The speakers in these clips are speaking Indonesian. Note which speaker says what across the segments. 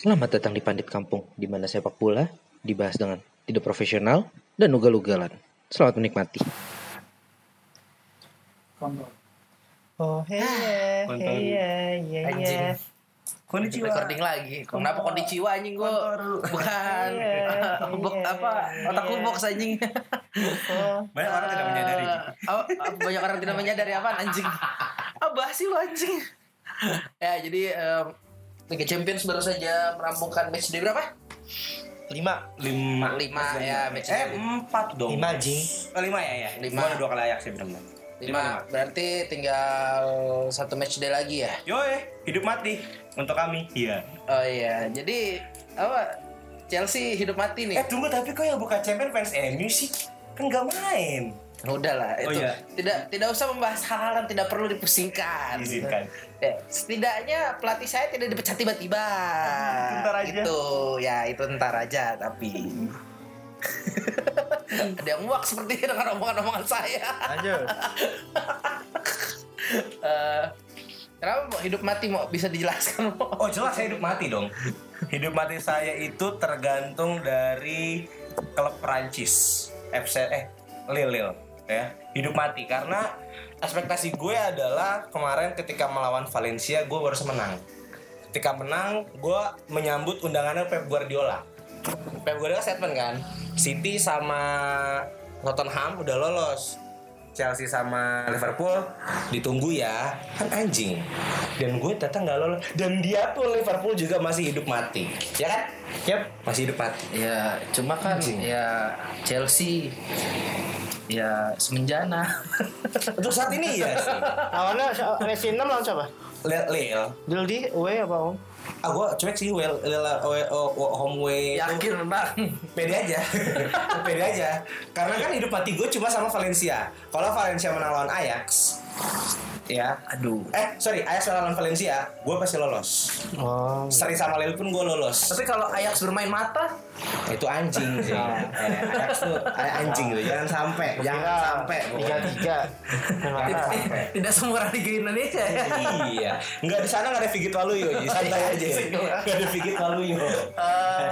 Speaker 1: Selamat datang di Pandit Kampung, di mana sepak bola dibahas dengan tidak profesional dan ugal-ugalan. Selamat menikmati.
Speaker 2: Oh hey
Speaker 3: Kontol.
Speaker 2: hey
Speaker 4: Anjing.
Speaker 2: yeah
Speaker 3: Konnichiwa.
Speaker 4: Recording lagi. Kenapa konnichiwa anjing gua? Bukan. Bok apa? Otak
Speaker 2: iya.
Speaker 4: box anjing.
Speaker 2: Oh
Speaker 3: Banyak orang tidak menyadari.
Speaker 4: Oh, apa, banyak orang tidak menyadari apa anjing. Apa sih lu anjing? ya, jadi Liga Champions baru saja merampungkan match day berapa?
Speaker 2: lima
Speaker 3: Lima.
Speaker 4: Lima ya match
Speaker 3: Eh empat dong.
Speaker 2: lima jing
Speaker 3: Oh, lima ya ya.
Speaker 4: Lima.
Speaker 3: Ada dua kali ayak sih benar-benar.
Speaker 4: Lima. Berarti tinggal satu match day lagi ya?
Speaker 3: Yoi, hidup mati untuk kami. Iya.
Speaker 4: Oh iya, jadi apa? Chelsea hidup mati nih.
Speaker 3: Eh tunggu tapi kok yang buka champion fans MU sih? Kan nggak main.
Speaker 4: Udah lah,
Speaker 3: Oh,
Speaker 4: itu
Speaker 3: iya.
Speaker 4: tidak tidak usah membahas hal-hal yang tidak perlu dipusingkan.
Speaker 3: Izinkan.
Speaker 4: Ya, setidaknya pelatih saya tidak dipecat tiba-tiba.
Speaker 3: Ntar aja.
Speaker 4: Itu ya itu ntar aja tapi ada yang muak seperti dengan omongan-omongan saya.
Speaker 2: lanjut
Speaker 4: Eh, kenapa mau hidup mati mau bisa dijelaskan?
Speaker 3: Oh jelas saya hidup mati dong. Hidup mati saya itu tergantung dari klub Prancis FC eh Lille Lille ya. Hidup mati karena ekspektasi gue adalah kemarin ketika melawan Valencia gue baru menang. Ketika menang gue menyambut undangannya Pep Guardiola.
Speaker 4: Pep Guardiola statement kan?
Speaker 3: City sama Tottenham udah lolos. Chelsea sama Liverpool ditunggu ya kan anjing dan gue datang nggak lolos dan dia tuh Liverpool juga masih hidup mati ya kan
Speaker 2: yep
Speaker 3: masih hidup mati
Speaker 4: Ya, cuma kan
Speaker 3: Anjing.
Speaker 4: ya Chelsea ya semenjana.
Speaker 3: untuk saat ini ya sih.
Speaker 2: Lawannya Resi 6 lawan siapa?
Speaker 3: Lil Lil.
Speaker 2: Lil di away apa om?
Speaker 3: Ah gue cuek sih well Lil oh, oh, home way itu
Speaker 4: Yakin bang?
Speaker 3: pede aja. Pede aja. Karena kan hidup mati gue cuma sama Valencia. Kalau Valencia menang lawan Ajax ya.
Speaker 4: Aduh.
Speaker 3: eh sorry Ajax lawan Valencia gue pasti lolos.
Speaker 2: Oh.
Speaker 3: Seri sama Lille pun gue lolos.
Speaker 4: Tapi kalau Ajax bermain mata,
Speaker 3: itu anjing sih. Eh, Ajax tuh kayak anjing gitu. Jangan sampai jangan sampai
Speaker 2: tiga tiga
Speaker 4: tidak semua orang di Indonesia. Ya.
Speaker 3: iya. Nggak di sana nggak ada Vigit Waluyo Ji. santai aja. nggak ada Vigit Waluyo.
Speaker 4: Eh,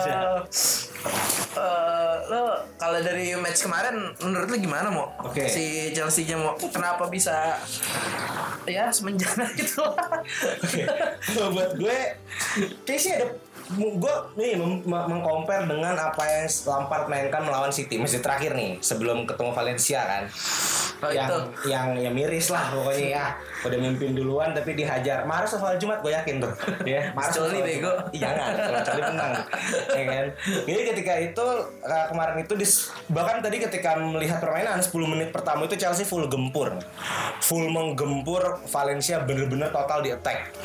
Speaker 4: eh, lo kalau dari match kemarin menurut lo gimana mau
Speaker 3: Oke.
Speaker 4: si Chelsea nya mau kenapa bisa ya semenjana itu
Speaker 3: Oke, kalau buat gue, kayak sih ada gue nih mem- mem- mengcompare dengan apa yang Lampard mainkan melawan City masih terakhir nih sebelum ketemu Valencia kan.
Speaker 4: Oh,
Speaker 3: yang
Speaker 4: itu.
Speaker 3: yang ya miris lah pokoknya ya. Udah mimpin duluan tapi dihajar. Mahrez soal Jumat gue yakin tuh. Ya
Speaker 4: Coli
Speaker 3: soal
Speaker 4: bego.
Speaker 3: Jumat. iya Coli menang ya kan? Jadi ketika itu eh, kemarin itu dis- bahkan tadi ketika melihat permainan 10 menit pertama itu Chelsea full gempur. Full menggempur Valencia bener-bener total di attack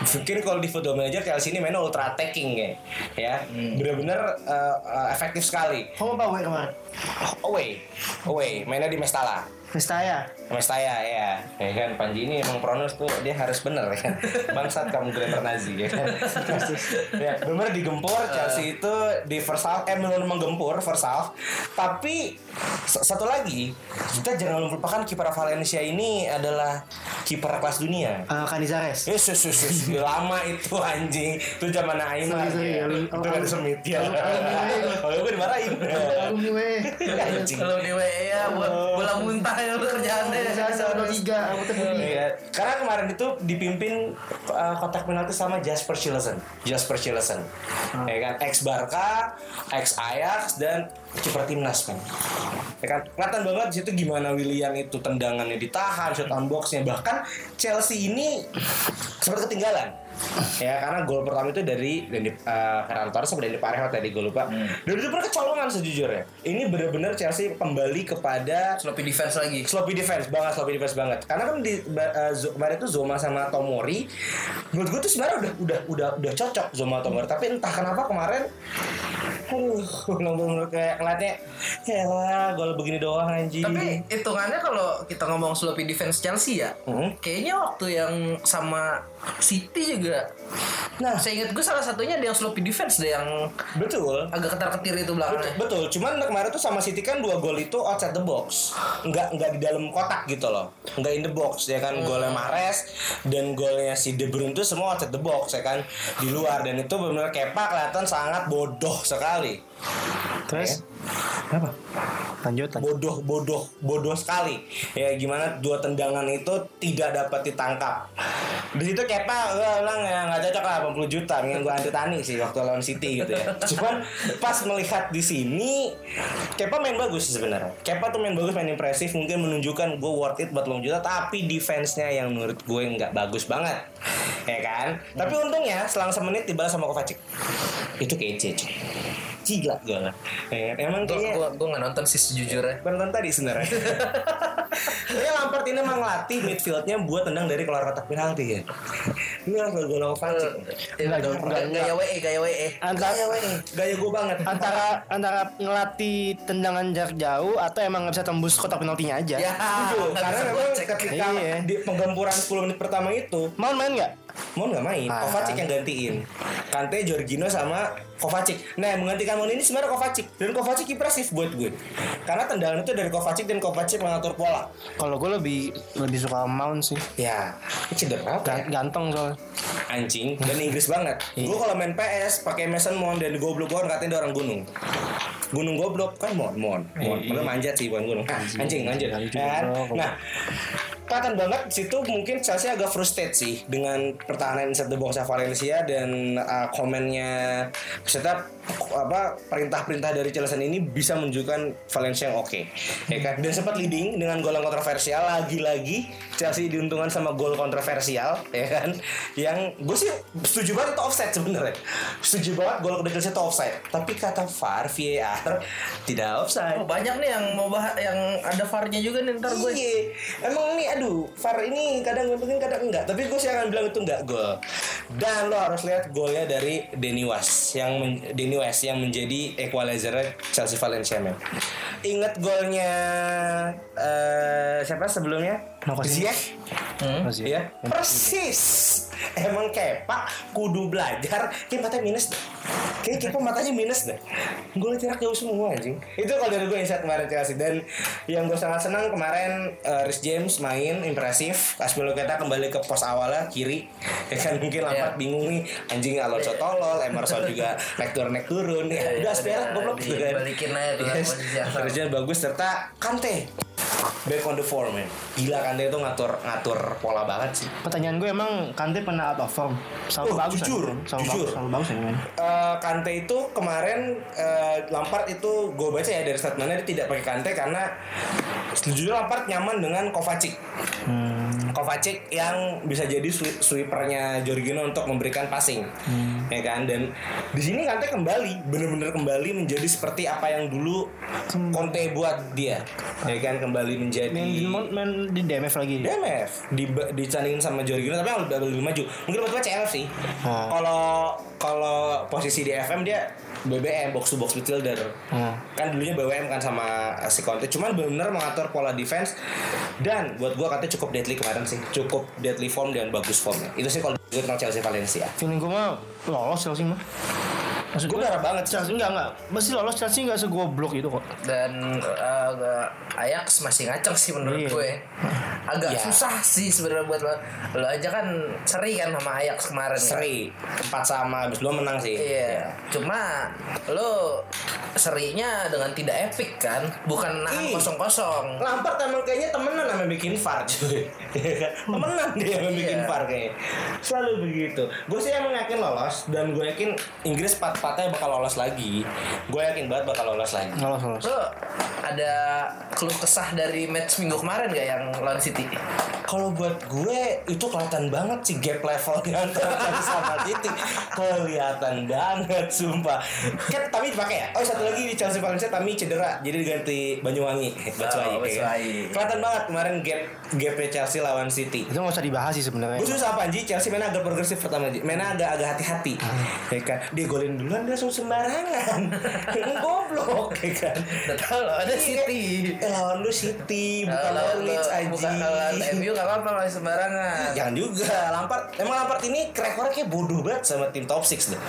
Speaker 3: mungkin kalau di football manager Chelsea ini mainnya ultra attacking ya. Ya bener-bener eh, eh, efektif sekali.
Speaker 2: Kamu apa away kemarin?
Speaker 3: Away. Away. Mainnya di Mestala
Speaker 2: Mestaya
Speaker 3: Mestaya ya ya kan Panji ini emang pronos tuh dia harus bener ya kan bangsat kamu grammar Nazi ya kan ya bener digempur Chelsea itu di first half eh belum menggempur first half tapi satu lagi kita jangan melupakan kiper Valencia ini adalah kiper kelas dunia
Speaker 2: uh, Canizares
Speaker 3: Yes, yes, yes, yes. Lama itu anjing. Itu zaman.
Speaker 2: Sorry, sorry.
Speaker 3: ya. Itu kan semit ya. Kalau gue dimarahin.
Speaker 2: alumni we
Speaker 4: kalau di WE ya buat bola muntah ya lo kerjaannya
Speaker 2: Saya udah tiga aku tuh.
Speaker 3: Karena kemarin itu dipimpin uh, kotak penalti sama Jasper Cillessen. Jasper Cillessen. Ya kan, ex Barca, ex Ajax dan kiper timnas kan. Ya kan, kelihatan banget di situ gimana William itu tendangannya ditahan, shot on boxnya bahkan Chelsea ini sempat ketinggalan. Ya karena gol pertama itu dari dari uh, Ferran Torres sama dari Parejo tadi gue lupa. Dan itu bener kecolongan sejujurnya. Ini bener-bener Chelsea kembali kepada
Speaker 4: sloppy defense lagi
Speaker 3: sloppy defense banget sloppy defense banget karena kan di Zo- kemarin itu Zoma sama Tomori menurut gue tuh sebenarnya udah udah udah udah cocok Zoma Tomori tapi entah kenapa kemarin aduh bener-bener kayak ngeliatnya ya lah gol begini doang anjing
Speaker 4: Tapi hitungannya kalau kita ngomong sloppy defense Chelsea ya,
Speaker 3: Hmm.
Speaker 4: kayaknya waktu yang sama City juga. Nah, saya ingat gue salah satunya ada yang sloppy defense deh yang
Speaker 3: betul
Speaker 4: agak ketar-ketir itu
Speaker 3: Betul,
Speaker 4: belakangnya.
Speaker 3: betul. Cuman kemarin tuh sama City kan dua gol itu outside the box, nggak nggak di dalam kotak gitu loh, nggak in the box ya kan. Golnya Mahrez dan golnya si De Bruyne tuh semua outside the box ya kan, di luar dan itu benar-benar Kepa kelihatan sangat bodoh sekali.
Speaker 2: Terus apa? Lanjut lanjut.
Speaker 3: Bodoh, bodoh, bodoh sekali. Ya gimana dua tendangan itu tidak dapat ditangkap. Di situ Kepa gue bilang ya nggak cocok lah 80 juta, mendingan gue anti tani sih waktu lawan City gitu ya. Cuman pas melihat di sini Kepa main bagus sebenarnya. Kepa tuh main bagus, main impresif, mungkin menunjukkan gue worth it buat 80 juta, tapi defense-nya yang menurut gue nggak bagus banget. Ya kan? Tapi untungnya selang semenit dibalas sama Kovacic. Itu kece, cuy. Gila gue lah. Ya? Emang
Speaker 4: Gue
Speaker 3: kayaknya
Speaker 4: gue gue nggak nonton sih sejujurnya.
Speaker 3: Bukan nonton tadi sebenarnya. Kayaknya Lampard ini emang ngelatih midfieldnya buat tendang dari keluar kotak penalti ya. Ini harus gue lakukan.
Speaker 4: Gaya WE, gaya WE.
Speaker 2: Antara
Speaker 3: Gaya gue banget.
Speaker 2: antara antara ngelatih tendangan jarak jauh atau emang nggak bisa tembus kotak penaltinya aja.
Speaker 4: Ya,
Speaker 3: Karena memang ketika
Speaker 2: Iya.
Speaker 3: di penggempuran 10 menit pertama itu
Speaker 2: Mau main nggak?
Speaker 3: Mon nggak main,
Speaker 2: Ah.
Speaker 3: Kovacic yang gantiin. Kante, Jorginho sama Kovacic. Nah, yang menggantikan Mon ini sebenarnya Kovacic dan Kovacic impresif buat gue. Karena tendangan itu dari Kovacic dan Kovacic mengatur pola.
Speaker 2: Kalau gue lebih lebih suka Mount sih.
Speaker 3: Ya, cedera apa ya?
Speaker 2: Ga- Ganteng soalnya.
Speaker 3: anjing dan Inggris banget. Gue kalau main PS pakai Mason Mount dan goblok gue katanya dia orang gunung. Gunung goblok kan Mount, Mount, Mount. Padahal manjat sih bukan gunung. Anjing, manjat.
Speaker 2: Anjing,
Speaker 3: Kan?
Speaker 2: goblok.
Speaker 3: Nah, kelihatan banget situ mungkin Chelsea agak frustrated sih dengan pertahanan inside the box Valencia dan uh, komennya serta apa perintah-perintah dari Chelsea ini bisa menunjukkan Valencia yang oke ya kan? Dan sempat leading dengan gol yang kontroversial lagi-lagi Chelsea diuntungkan sama gol kontroversial ya kan? Yang gue sih setuju banget itu offside sebenarnya. Setuju banget gol kedua Chelsea itu offside. Tapi kata VAR VAR tidak offside.
Speaker 4: Oh, banyak nih yang mau bahas yang ada VAR-nya juga nih ntar gue.
Speaker 3: Iya, emang ini aduh, VAR ini kadang nguntungin kadang enggak. Tapi gue sih akan bilang itu enggak gol. Dan lo harus lihat golnya dari Denny West yang Denny West yang menjadi equalizer Chelsea Valencia men. Ingat golnya eh siapa sebelumnya? Ziyech.
Speaker 4: Hmm?
Speaker 2: Masih.
Speaker 3: Ya, persis. Emang Kepa kudu belajar. Kayak matanya minus. Kayak Kepa matanya minus deh. Gue jarak jauh semua anjing. Itu kalau dari gue insight kemarin Chelsea dan yang gue sangat senang kemarin uh, Rhys James main impresif. Aspilicueta kembali ke pos awalnya kiri. Ya kan mungkin Lampard
Speaker 4: Iya.
Speaker 3: bingung nih anjing Alonso tolol, Emerson juga naik turun naik turun. Ya, udah Aspilicueta goblok gitu kan.
Speaker 4: Dibalikin aja
Speaker 3: James bagus serta Kante back on the form man. Gila Kante itu ngatur ngatur pola banget sih.
Speaker 2: Pertanyaan gue emang Kante pernah out of form. Selalu
Speaker 3: Oh,
Speaker 2: bagus
Speaker 3: jujur,
Speaker 2: kan? Selalu
Speaker 3: jujur.
Speaker 2: bagus, selalu bagus ya men.
Speaker 3: Eh, Kante itu kemarin eh, Lampard itu gue baca ya dari statementnya dia tidak pakai Kante karena sejujurnya Lampard nyaman dengan Kovacic.
Speaker 2: Hmm.
Speaker 3: Kovacic yang bisa jadi sweepernya Jorginho untuk memberikan passing, ya kan? Dan di sini Kante kembali, benar-benar kembali menjadi seperti apa yang dulu Conte buat dia, ya kan? Kembali menjadi
Speaker 2: Main di, main di DMF lagi.
Speaker 3: DMF di dicandingin sama Jorginho tapi yang lebih, lebih maju mungkin buat CL sih
Speaker 2: Hmm.
Speaker 3: kalau kalau posisi di FM dia BBM box to box midfielder
Speaker 2: Hmm.
Speaker 3: kan dulunya BWM kan sama si Conte. Cuman benar mengatur pola defense. Dan buat gua katanya cukup deadly kemarin sih. Cukup deadly form dan bagus formnya. Itu sih kalau gue tentang Chelsea Valencia.
Speaker 2: Feeling gue mah lolos Chelsea mah. Maksud
Speaker 3: gue berharap banget sih
Speaker 2: Chelsea. Enggak enggak. Pasti lolos Chelsea enggak segoblok itu kok.
Speaker 4: dan uh, Ajax masih ngaceng sih menurut
Speaker 2: Iya.
Speaker 4: gue agak
Speaker 3: Iya.
Speaker 4: susah sih sebenarnya buat lo. Lo aja kan seri kan sama Ajax kemarin kan?
Speaker 3: seri. Empat sama habis belum menang sih.
Speaker 4: Iya. Cuma lo serinya dengan tidak epic kan? Bukan nahan kosong kosong
Speaker 3: Lampard emang kayaknya temenan sama bikin VAR cuy. Temenan dia sama bikin
Speaker 4: Iya.
Speaker 3: VAR kayaknya. Selalu begitu. Gue sih emang yakin lolos Dan gue yakin Inggris pat-patnya bakal lolos lagi Gue yakin banget bakal lolos lagi
Speaker 2: Lolos lolos.
Speaker 4: lo ada keluh kesah dari match minggu kemarin gak yang lawan City?
Speaker 3: Kalau buat gue itu kelihatan banget sih gap levelnya antara Chelsea sama City. Kelihatan banget sumpah. Kan Tami dipakai ya. Oh satu lagi di Chelsea Valencia Tami cedera jadi diganti Banyuwangi. Batshuayi.
Speaker 4: Oh,
Speaker 3: ya. Kelihatan banget kemarin gap gapnya Chelsea lawan City.
Speaker 2: Itu nggak usah dibahas sih sebenarnya.
Speaker 3: Gue susah apa Anji Chelsea mainnya agak progresif pertama Ji. Mainnya agak agak hati-hati. Ya kan. Dia golin duluan dia langsung sembarangan. Goblok ya kan.
Speaker 4: Tahu loh, ada City.
Speaker 3: Eh lawan lu City bukan lawan Leeds
Speaker 4: lawan- bukan lawan. MU gak apa-apa kalau sembarangan.
Speaker 3: Jangan juga Lampard Emang Lampard ini rekornya kayak bodoh banget sama tim top 6 deh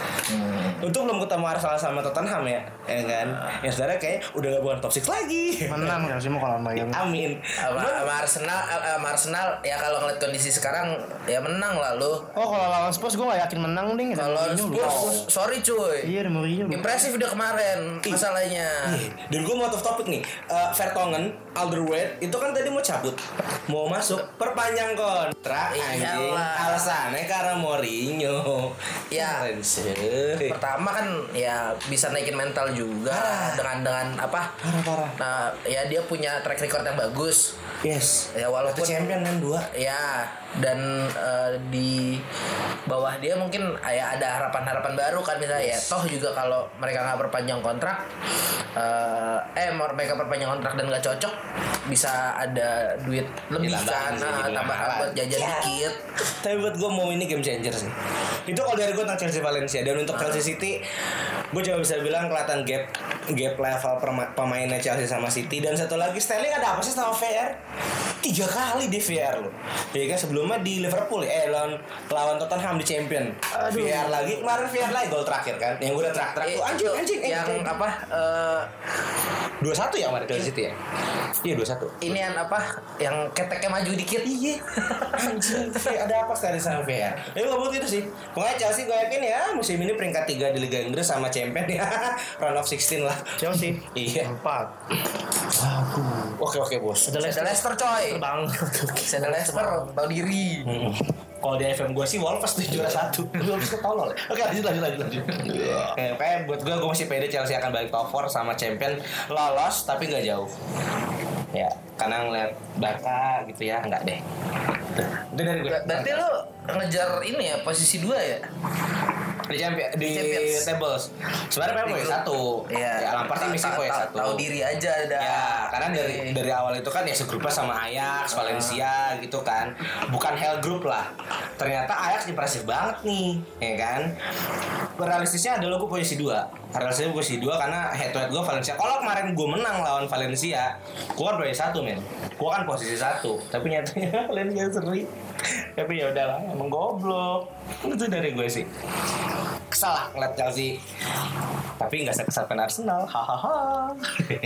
Speaker 3: Untung belum ketemu Arsenal sama Tottenham ya Ya kan Yang sebenarnya kayak udah gak bukan top 6 lagi
Speaker 2: Menang ya sih mau kalau Bayern.
Speaker 3: Amin
Speaker 4: Sama, Arsenal, eh, sama Arsenal ya kalau ngeliat kondisi sekarang ya menang lah lu.
Speaker 2: Oh kalau lawan Spurs gue gak yakin menang ding. Ada
Speaker 4: Kalau. Spurs, sorry cuy.
Speaker 2: Iya Mourinho.
Speaker 4: Impresif dia kemarin masalahnya.
Speaker 3: Iya, Dan gue mau off topic nih Eh, Vertonghen, Alderweireld Itu kan tadi mau cabut Mau masuk Perpanjang kontrak anjing
Speaker 4: Iyalah.
Speaker 3: Alasannya karena Mourinho
Speaker 4: Ya. Pertama kan ya bisa naikin mental juga
Speaker 3: Parah.
Speaker 4: dengan dengan apa?
Speaker 3: Parah-parah
Speaker 4: Nah, ya dia punya track record yang bagus.
Speaker 3: Yes
Speaker 4: Ya
Speaker 3: Itu
Speaker 4: walaupun
Speaker 3: champion kan dua
Speaker 4: ya dan eh, di bawah dia mungkin ya ada harapan-harapan baru kan misalnya ya toh juga kalau mereka nggak perpanjang kontrak eh eh mau mereka perpanjang kontrak dan nggak cocok bisa ada duit lebih kan nah,
Speaker 3: mahalan.
Speaker 4: buat jajan
Speaker 3: Ya.
Speaker 4: dikit
Speaker 3: Tapi buat gue mau ini game changer sih. Itu kalau dari gue tentang Chelsea Valencia dan untuk Chelsea City, gue cuma bisa bilang kelihatan gap gap level pemainnya Chelsea sama City dan satu lagi Sterling ada apa sih sama VR? Tiga kali di VR loh. Ya kan sebelumnya di Liverpool ya, eh lawan lawan Tottenham di Champion. VR lagi kemarin VR lagi gol terakhir kan. Yang gue udah terak terak
Speaker 4: Eh,
Speaker 3: tuh anjing anjing eh,
Speaker 4: yang apa eh,
Speaker 3: dua satu ya kemarin Chelsea City ya. Iya dua satu.
Speaker 4: ini yang apa yang keteknya maju dikit iya
Speaker 3: Anjing, ada apa Sterling sama VR? Ya gue buat itu sih. Pokoknya Chelsea gue yakin ya musim ini peringkat 3 di Liga Inggris sama champion ya. Round of 16 lah.
Speaker 2: Chelsea.
Speaker 3: Iya.
Speaker 2: Empat.
Speaker 3: Oke oke bos.
Speaker 2: Ada
Speaker 4: Leicester coy
Speaker 2: Bang.
Speaker 4: ada Leicester tahu diri
Speaker 3: Hmm. Kalau di FM gue sih Wolves tuh juara satu. Wolves ketolol. Oke lanjut lanjut lanjut lanjut. Kayak kayak buat gue gue masih pede Chelsea akan balik top 4 sama champion lolos tapi nggak jauh. Ya karena ngeliat Barca gitu ya nggak deh. Itu dari gue.
Speaker 4: berarti lu ngejar ini ya posisi dua ya
Speaker 3: di champion di,
Speaker 4: Champions.
Speaker 3: tables. Sebenarnya poin satu.
Speaker 4: Iya.
Speaker 3: Ya, Lampard sih misi poin satu.
Speaker 4: Tahu diri aja dah.
Speaker 3: Ya, karena dari dari awal itu kan ya segrupnya sama Ajax, Valencia gitu kan. Bukan hell group lah. Ternyata Ajax impresif banget nih, ya kan? Realistisnya adalah gue posisi 2. Realistisnya gue posisi 2 karena head to head gue Valencia. Kalau kemarin gue menang lawan Valencia, gue kan posisi satu men. Gue kan posisi satu. Tapi nyatanya Valencia seri. Tapi ya udahlah, emang goblok. Itu dari gue sih. Kesal lah ngeliat Chelsea tapi nggak sekesal kan Arsenal hahaha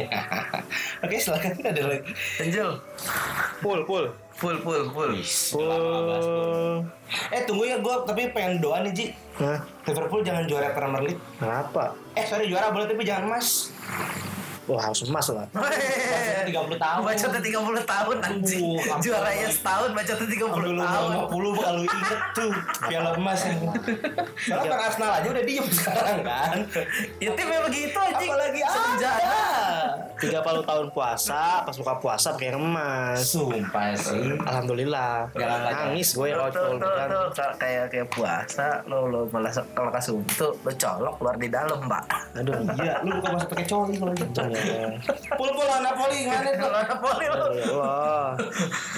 Speaker 3: oke silakan ada lagi
Speaker 4: Angel
Speaker 2: Full full.
Speaker 4: full full full
Speaker 2: Full.
Speaker 3: eh tunggu ya gue tapi pengen doa nih Ji
Speaker 2: Hah?
Speaker 3: Liverpool jangan juara Premier League
Speaker 2: Kenapa?
Speaker 3: eh sorry juara boleh tapi jangan emas
Speaker 2: Wah harus emas lah.
Speaker 3: Bacotnya 30 tahun.
Speaker 4: Bacotnya 30 tahun anjing.
Speaker 3: Uh.
Speaker 4: Juaranya setahun bacotnya 30
Speaker 3: Sampai lu
Speaker 4: tahun.
Speaker 3: 50 kalau inget tuh piala emas yang soalnya kan Arsenal aja udah diem sekarang kan
Speaker 4: Ya tim memang begitu anjing.
Speaker 3: apalagi
Speaker 4: Senjata.
Speaker 3: ada
Speaker 2: 30 tahun puasa, pas buka puasa pakai emas.
Speaker 3: sumpah sih
Speaker 2: Alhamdulillah.
Speaker 3: Jangan baca.
Speaker 2: Nangis gue
Speaker 4: Tuh,
Speaker 2: kalau
Speaker 4: tuh,
Speaker 2: kalau
Speaker 4: tuh,
Speaker 2: bilang.
Speaker 4: tuh, ka- kayak kayak puasa lo lo malah kalau kasih tuh lo colok keluar di dalam pak
Speaker 2: Aduh,
Speaker 3: iya lu bukan masuk pakai coli kalau gitu
Speaker 2: iya.
Speaker 3: pul pul anak poli mana tuh
Speaker 4: kalau Napoli lo
Speaker 2: Ya Allah.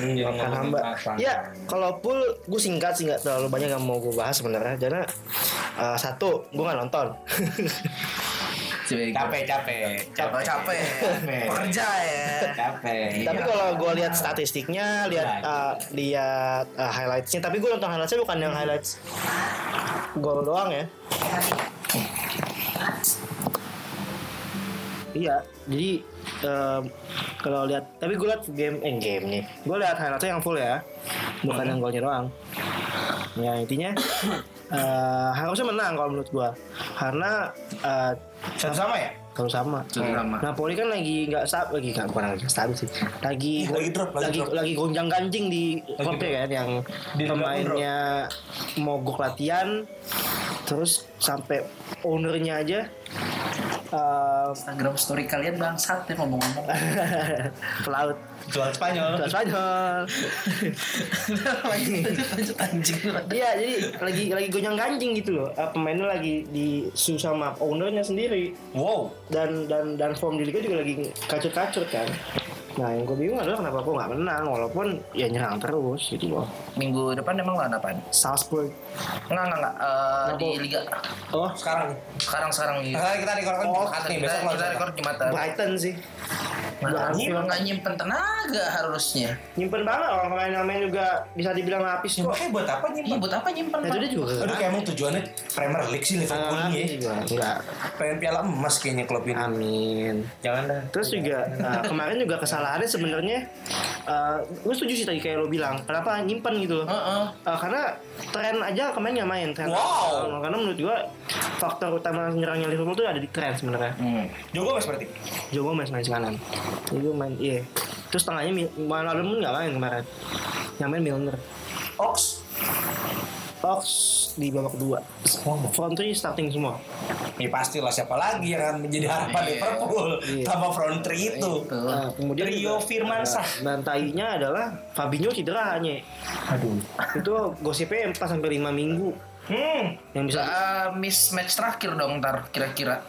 Speaker 3: Iya,
Speaker 2: Makan hamba. Ya, kalau full gue singkat sih nggak terlalu banyak yang mau gue bahas sebenarnya. Karena eh, satu, gue nggak nonton.
Speaker 3: capek capek
Speaker 4: capek capek pekerja ya
Speaker 3: capek
Speaker 2: tapi kalau gue lihat statistiknya, lihat eh, lihat eh, highlightsnya. Tapi gue nonton highlightsnya bukan yang highlights gol doang ya. Iya, jadi em, kalau lihat, tapi gue lihat game, eh game nih, gue lihat highlightsnya yang full ya, bukan yang golnya doang. Ya intinya eh, harusnya menang kalau menurut gue, karena eh,
Speaker 3: satu sama ya
Speaker 2: kalau sama.
Speaker 4: sama.
Speaker 2: Napoli kan lagi nggak stabil lagi kan bukan lagi nggak stabil sih. Lagi
Speaker 3: Lagi drop, lagi
Speaker 2: lagi
Speaker 3: drop.
Speaker 2: lagi gonjang ganjing di klubnya kan yang
Speaker 3: Di
Speaker 2: pemainnya mogok latihan terus sampai ownernya aja Eh,
Speaker 4: Instagram story kalian bangsat ya ngomong-ngomong.
Speaker 2: ke laut
Speaker 3: Jual Spanyol.
Speaker 2: ke Spanyol
Speaker 4: lanjut anjing.
Speaker 2: Iya jadi lagi lagi gonjang ganjing gitu loh Eh, pemainnya lagi di sama ownernya sendiri
Speaker 3: Wow.
Speaker 2: dan dan dan form di liga juga lagi kacur-kacur kan nah yang gue bingung adalah kenapa gue nggak menang walaupun ya nyerang terus gitu loh
Speaker 4: Minggu depan emang lawan apaan?
Speaker 2: Salzburg
Speaker 4: Enggak, enggak, enggak. Eh,
Speaker 2: Kenapa?
Speaker 4: di Liga.
Speaker 2: oh
Speaker 3: Sekarang.
Speaker 4: Sekarang sekarang
Speaker 3: Sekarang kita record kan
Speaker 2: Oh,
Speaker 3: Jumat nih,
Speaker 4: kita,
Speaker 3: besok lawan
Speaker 4: kita record Jumatan.
Speaker 2: Brighton sih
Speaker 4: Lu nggak nyimpen tenaga harusnya.
Speaker 2: nyimpen banget orang pemain-pemain juga bisa dibilang lapis kok
Speaker 3: Makanya buat apa
Speaker 4: Iya,
Speaker 3: nyimpan?
Speaker 4: buat apa nyimpen?
Speaker 2: Nah, itu dia juga
Speaker 3: Aduh kayak emang tujuannya Premier League sih Liverpool
Speaker 2: Ah,
Speaker 3: ini ya.
Speaker 2: juga enggak
Speaker 3: Pengen piala emas kayaknya klub ini.
Speaker 2: amin
Speaker 3: Jangan dah.
Speaker 2: Terus juga uh, kemarin juga kesalahannya sebenarnya uh, gue setuju sih tadi kayak lo bilang kenapa nyimpen gitu loh.
Speaker 4: Heeh.
Speaker 2: Uh, karena tren aja kemarin nggak main tren.
Speaker 3: Wow.
Speaker 2: Uh, karena menurut gua faktor utama nyerangnya Liverpool tuh ada di tren sebenarnya.
Speaker 4: Hmm.
Speaker 3: Jogo Gomez berarti.
Speaker 2: Joe Gomez main kanan. Itu main iya. Terus tengahnya malam pun nggak main kemarin. Yang main Milner.
Speaker 3: Ox.
Speaker 2: Ox di babak kedua. Front three starting semua.
Speaker 3: Ya pastilah siapa lagi yang akan menjadi harapan
Speaker 4: Iya.
Speaker 3: Liverpool
Speaker 2: Iya.
Speaker 3: tanpa front three itu.
Speaker 4: Itu.
Speaker 2: Nah, kemudian
Speaker 3: Trio
Speaker 2: juga-
Speaker 3: Firmansyah.
Speaker 2: Dan tainya adalah Fabinho cedera hanya.
Speaker 3: Aduh.
Speaker 2: Itu gosipnya 4 sampai 5 minggu
Speaker 3: Hmm.
Speaker 2: yang bisa
Speaker 4: Eh, mismatch terakhir dong ntar kira-kira.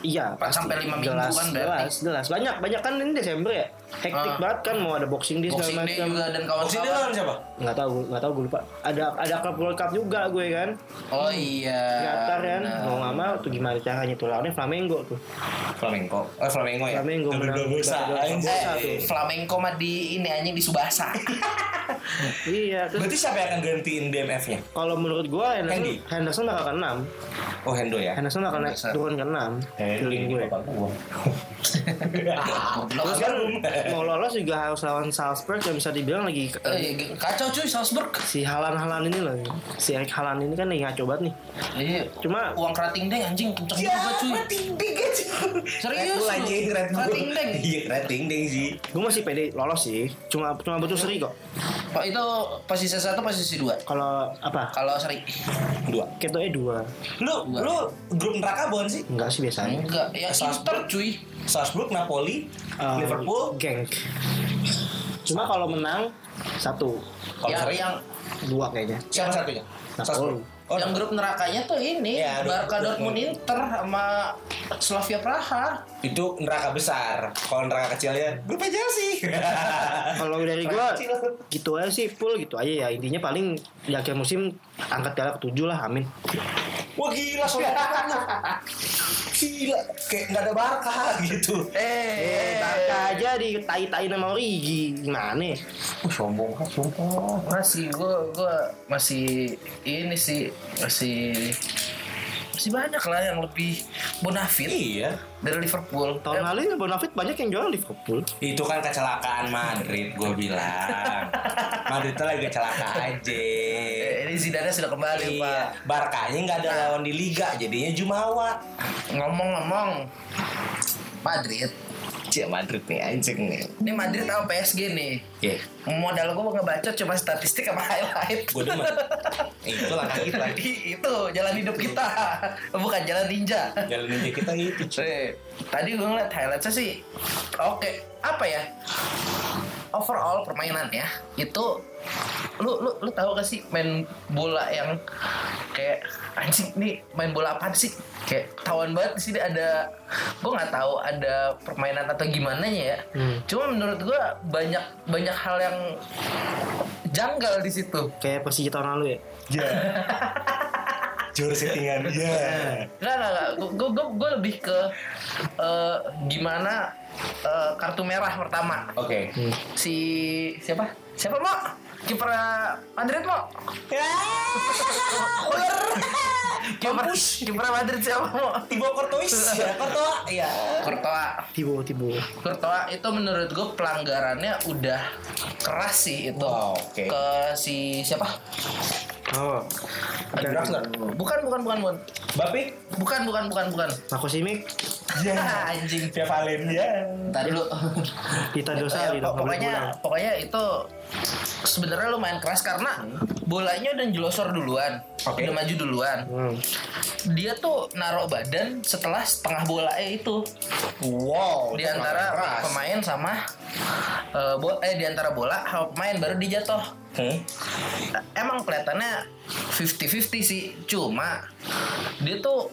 Speaker 2: Iya,
Speaker 4: Empat sampai lima minggu
Speaker 2: jelas,
Speaker 4: kan berarti.
Speaker 2: jelas, jelas. Banyak, banyak kan ini Desember ya. Hektik
Speaker 4: Ah.
Speaker 2: banget kan mau ada boxing day
Speaker 4: Boxing
Speaker 2: segala
Speaker 4: Day
Speaker 2: macam.
Speaker 4: juga dan
Speaker 3: Boxing dia lawan
Speaker 4: kawan-kawan.
Speaker 3: siapa?
Speaker 2: Nggak tahu, nggak tahu gue lupa. Ada ada klub World Cup juga gue kan.
Speaker 4: Oh iya.
Speaker 2: Qatar kan.
Speaker 4: benar.
Speaker 2: Mau nggak mau tuh gimana caranya tuh lawannya Flamengo tuh.
Speaker 3: Flamengo. Oh Flamengo ya.
Speaker 2: Flamengo
Speaker 3: Double
Speaker 2: menang.
Speaker 3: double sa.
Speaker 2: Double- double
Speaker 3: anjing.
Speaker 2: sa tuh.
Speaker 4: Eh, Flamenco mah di ini anjing di Subasa.
Speaker 2: Iya, terus
Speaker 3: Berarti siapa yang akan gantiin DMF-nya?
Speaker 2: kalau menurut gue Henderson,
Speaker 3: Hendy.
Speaker 2: Henderson bakal ke 6.
Speaker 3: Oh Hendo ya.
Speaker 2: Henderson bakal naik turun ke 6. Feeling gue. Terus kan mau lolos juga harus lawan Salzburg yang bisa dibilang lagi
Speaker 4: Eh, kacau cuy Salzburg.
Speaker 2: si Halan-Halan ini loh. Si Erik Halan ini kan lagi ngaco banget nih.
Speaker 4: Iya.
Speaker 2: Cuma
Speaker 4: Uang kerating deng anjing kenceng juga cuy.
Speaker 3: Rating aja.
Speaker 4: Serius
Speaker 3: Red
Speaker 4: lu?
Speaker 3: anjing Red Bull.
Speaker 4: Rating deng.
Speaker 3: Iya rating deng sih.
Speaker 2: gue masih pede lolos sih. Cuma cuma butuh seri kok.
Speaker 4: Pak itu posisi satu posisi dua.
Speaker 2: Kalau apa?
Speaker 4: Kalau seri
Speaker 3: Dua.
Speaker 2: Keto E dua.
Speaker 3: Lu lu grup neraka bukan sih?
Speaker 2: Enggak sih biasanya.
Speaker 4: enggak ya Inter cuy.
Speaker 3: Salzburg, Napoli,
Speaker 2: Eh,
Speaker 3: Liverpool.
Speaker 2: Genk. Cuma kalau menang satu,
Speaker 3: Kalau
Speaker 4: yang
Speaker 3: seri
Speaker 4: yang
Speaker 2: dua kayaknya.
Speaker 3: siapa satunya?
Speaker 2: Napoli.
Speaker 3: Oh,
Speaker 4: yang grup nerakanya tuh ini
Speaker 3: Iya,
Speaker 4: Barca
Speaker 3: Dortmund.
Speaker 4: Dortmund Inter sama Slavia Praha.
Speaker 3: Itu neraka besar. Kalau neraka kecilnya grup aja sih.
Speaker 2: Kalau dari gua gitu aja sih full gitu aja ya. Intinya paling di akhir musim angkat piala ketujuh lah, amin.
Speaker 3: Wah gila soalnya. Gila, kayak nggak ada Barca gitu.
Speaker 2: Eh, Barca aja di tai-tai nama Origi. Gimana?
Speaker 3: Uh, sombong kan, sumpah.
Speaker 4: Masih gua gua masih ini sih masih masih banyak lah yang lebih bonafit
Speaker 3: Iya.
Speaker 4: dari Liverpool.
Speaker 2: Tahun
Speaker 4: Eh,
Speaker 2: lalu Bonafit banyak yang jual Liverpool.
Speaker 3: Itu kan kecelakaan Madrid, gue bilang. Madrid tuh lagi kecelakaan aja.
Speaker 4: ini Zidane sudah kembali, Pak.
Speaker 3: Iya, Barkanya nggak ada lawan di Liga, jadinya Jumawa.
Speaker 4: Ngomong-ngomong Madrid.
Speaker 3: Cia Madrid nih anjing nih.
Speaker 4: Ini Madrid sama PSG nih.
Speaker 3: Ya,
Speaker 4: Modal gue ngebaca cuma statistik sama highlight.
Speaker 3: gue demen. Itu langkah kita.
Speaker 4: itu jalan hidup kita. Bukan jalan ninja.
Speaker 3: Jalan aja kita gitu.
Speaker 4: Eh, tadi gue ngeliat highlightnya sih oke apa ya overall permainannya itu lu lu lu tahu gak sih main bola yang kayak anjing nih main bola apa sih kayak ketahuan banget di sini ada gue nggak tahu ada permainan atau gimana ya
Speaker 2: Hmm.
Speaker 4: cuma menurut gue banyak banyak hal yang janggal di situ
Speaker 2: Kayak Persija tahun lalu ya.
Speaker 3: Ya. Jur settingan. Ya.
Speaker 4: Enggak, enggak, enggak. Gue gue gue lebih ke eh, gimana eh, kartu merah pertama.
Speaker 3: Oke.
Speaker 4: Si siapa? Siapa mau? Kiper Madrid mau? Kiper kiper Madrid siapa mau?
Speaker 3: Tibo Courtois ya, Courtois ya.
Speaker 4: Courtois.
Speaker 2: Tibo, Tibo.
Speaker 4: Courtois itu menurut gue pelanggarannya udah keras sih itu
Speaker 3: Wow, oke.
Speaker 4: ke si siapa?
Speaker 2: Oh.
Speaker 3: Ada Draxler.
Speaker 4: Bukan bukan bukan bukan
Speaker 3: Bapi?
Speaker 4: bukan bukan bukan bukan
Speaker 2: Marco Simic.
Speaker 3: Ya.
Speaker 4: Anjing.
Speaker 3: Via Valen ya.
Speaker 4: Ntar dulu.
Speaker 2: Kita dosa
Speaker 4: Eh,
Speaker 2: gitu.
Speaker 4: pok- pokoknya pokoknya itu sebenarnya lumayan keras karena bolanya udah jelosor duluan,
Speaker 3: Oke.
Speaker 4: udah maju duluan.
Speaker 2: Hmm.
Speaker 4: Dia tuh naruh badan setelah setengah bola itu
Speaker 3: Wow.
Speaker 4: di antara
Speaker 3: keras.
Speaker 4: pemain sama eh, bo- eh di antara bola sama pemain baru dia jatuh.
Speaker 3: Hmm.
Speaker 4: Emang kelihatannya 50-50 sih, cuma dia tuh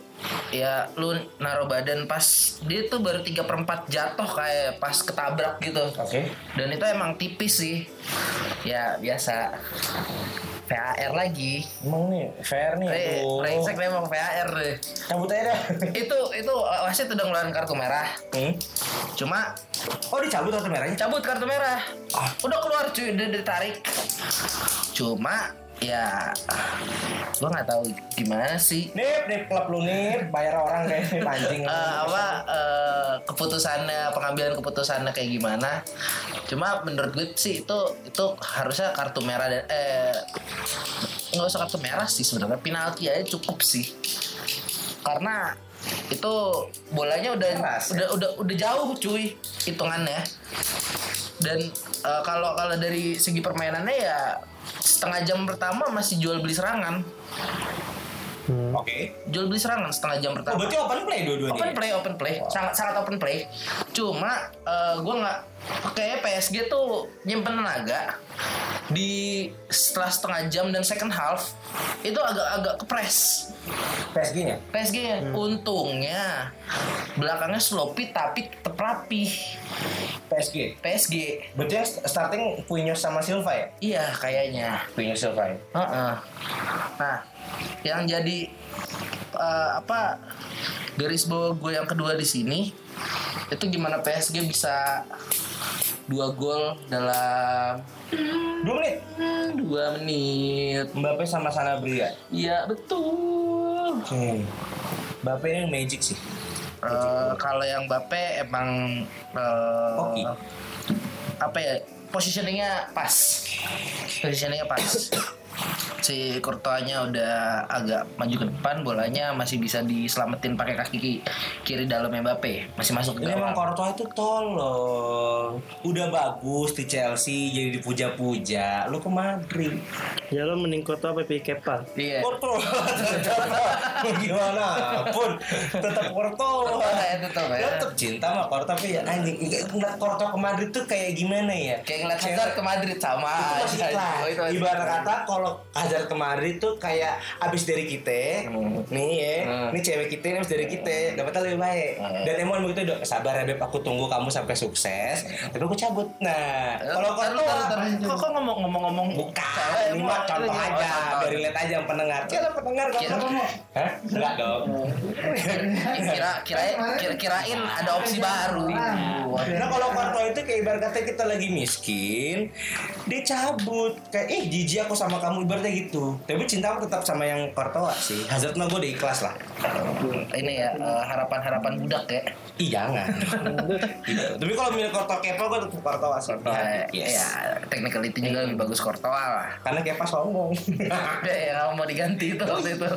Speaker 4: ya lu naruh badan pas dia tuh baru 3 per 4 jatuh kayak pas ketabrak gitu.
Speaker 3: Oke.
Speaker 4: Dan itu emang tipis sih. Ya biasa. VAR lagi.
Speaker 3: Emang nih fair nih. Aduh.
Speaker 4: brengsek deh emang VAR deh.
Speaker 3: Cabut aja dah.
Speaker 4: itu itu wasit udah ngeluarin kartu merah.
Speaker 3: Hmm.
Speaker 4: Cuma
Speaker 3: Oh dicabut kartu merahnya?
Speaker 4: cabut kartu merah.
Speaker 3: Ah.
Speaker 4: Udah keluar cuy, udah ditarik. Cuma ya gua nggak tahu gimana sih.
Speaker 3: Nip, nip klub lu nip, bayar orang kayak nip anjing.
Speaker 4: Eh, apa eh, keputusannya pengambilan keputusannya kayak gimana. Cuma menurut gue sih itu itu harusnya kartu merah dan eh nggak usah kartu merah sih sebenarnya. Penalti aja cukup sih. Karena itu bolanya udah
Speaker 3: Keras, ya?
Speaker 4: udah udah udah jauh cuy hitungannya. Dan eh, kalau kalau dari segi permainannya ya setengah jam pertama masih jual beli serangan.
Speaker 3: Oke.
Speaker 4: jual beli serangan setengah jam
Speaker 3: Oh
Speaker 4: pertama
Speaker 3: berarti open play dua-duanya?
Speaker 4: open play open play. Sangat sangat open play. Cuma eh, gue nggak kayak PSG tuh nyimpen tenaga di setelah setengah jam dan second half itu agak-agak kepres
Speaker 3: PSG-nya?
Speaker 4: PSG nya untungnya belakangnya sloppy tapi tetap rapi
Speaker 3: PSG.
Speaker 4: PSG
Speaker 3: Berarti starting Quinhos sama Silva ya?
Speaker 4: iya kayaknya
Speaker 3: Quinhos Silva ya?
Speaker 4: Heeh. Nah, yang jadi eh, apa garis bawah gue yang kedua di sini itu gimana PSG bisa dua gol dalam
Speaker 3: Dua menit.
Speaker 4: dua menit.
Speaker 3: Mbappe sama Sanabria.
Speaker 4: Iya betul.
Speaker 3: Oke. Mbappe ini magic sih.
Speaker 4: Eh, kalau yang Bape emang eh,
Speaker 3: Hoki.
Speaker 4: apa ya positioningnya pas positioningnya pas si Courtois-nya udah agak maju ke depan bolanya masih bisa diselamatin pakai kaki ki- kiri dalam Mbappe masih masuk ke
Speaker 3: Ini emang Courtois itu tolong. Udah bagus di Chelsea jadi dipuja-puja. Lu ke Madrid.
Speaker 2: Ya lo mending kota apa pilih Kepa?
Speaker 4: iya
Speaker 3: Courtois gimana pun tetap Courtois.
Speaker 4: Courtois ya, tetap ya.
Speaker 3: Tetap cinta sama Courtois tapi ya anjing ngeliat Courtois ke Madrid tuh kayak gimana ya?
Speaker 4: kayak ngeliat Hazard ke Madrid sama
Speaker 3: itu masih
Speaker 4: aja.
Speaker 3: ikhlas.
Speaker 4: Oh,
Speaker 3: Ibarat kata kalau Hazard ke Madrid tuh kayak abis dari kita,
Speaker 4: Hmm.
Speaker 3: nih ya,
Speaker 4: Hmm.
Speaker 3: nih cewek kita, ini abis dari kita, dapetnya lebih baik.
Speaker 4: Hmm.
Speaker 3: Dan emang begitu udah sabar ya beb, aku tunggu kamu sampai sukses, tapi aku cabut. Nah, kalau
Speaker 4: Taruh,
Speaker 3: kau
Speaker 4: taruh. kok kok ngomong ngomong ngomong
Speaker 3: Bukan, ini mah contoh aja, biar lihat aja yang pendengar. Kira pendengar
Speaker 4: Kira-
Speaker 3: ngomong. Hah? Enggak dong.
Speaker 4: kira kirain kira, kirain ada opsi baru
Speaker 3: Nah kalau Courtois itu kayak ibarat kata kita lagi miskin, dia cabut kayak eh jijik aku sama kamu ibaratnya gitu. Tapi cinta aku tetap sama yang Courtois sih. Hazard mah gue udah ikhlas lah.
Speaker 4: ini ya eh, harapan-harapan budak ya
Speaker 3: Ih jangan. gitu. Tapi kalau milih Courtois Kepa gue tetap Courtois sih.
Speaker 4: Nah,
Speaker 3: Yes.
Speaker 4: ya technical itu juga lebih bagus Courtois lah
Speaker 3: Karena Kepa sombong.
Speaker 4: ya yang mau diganti itu waktu itu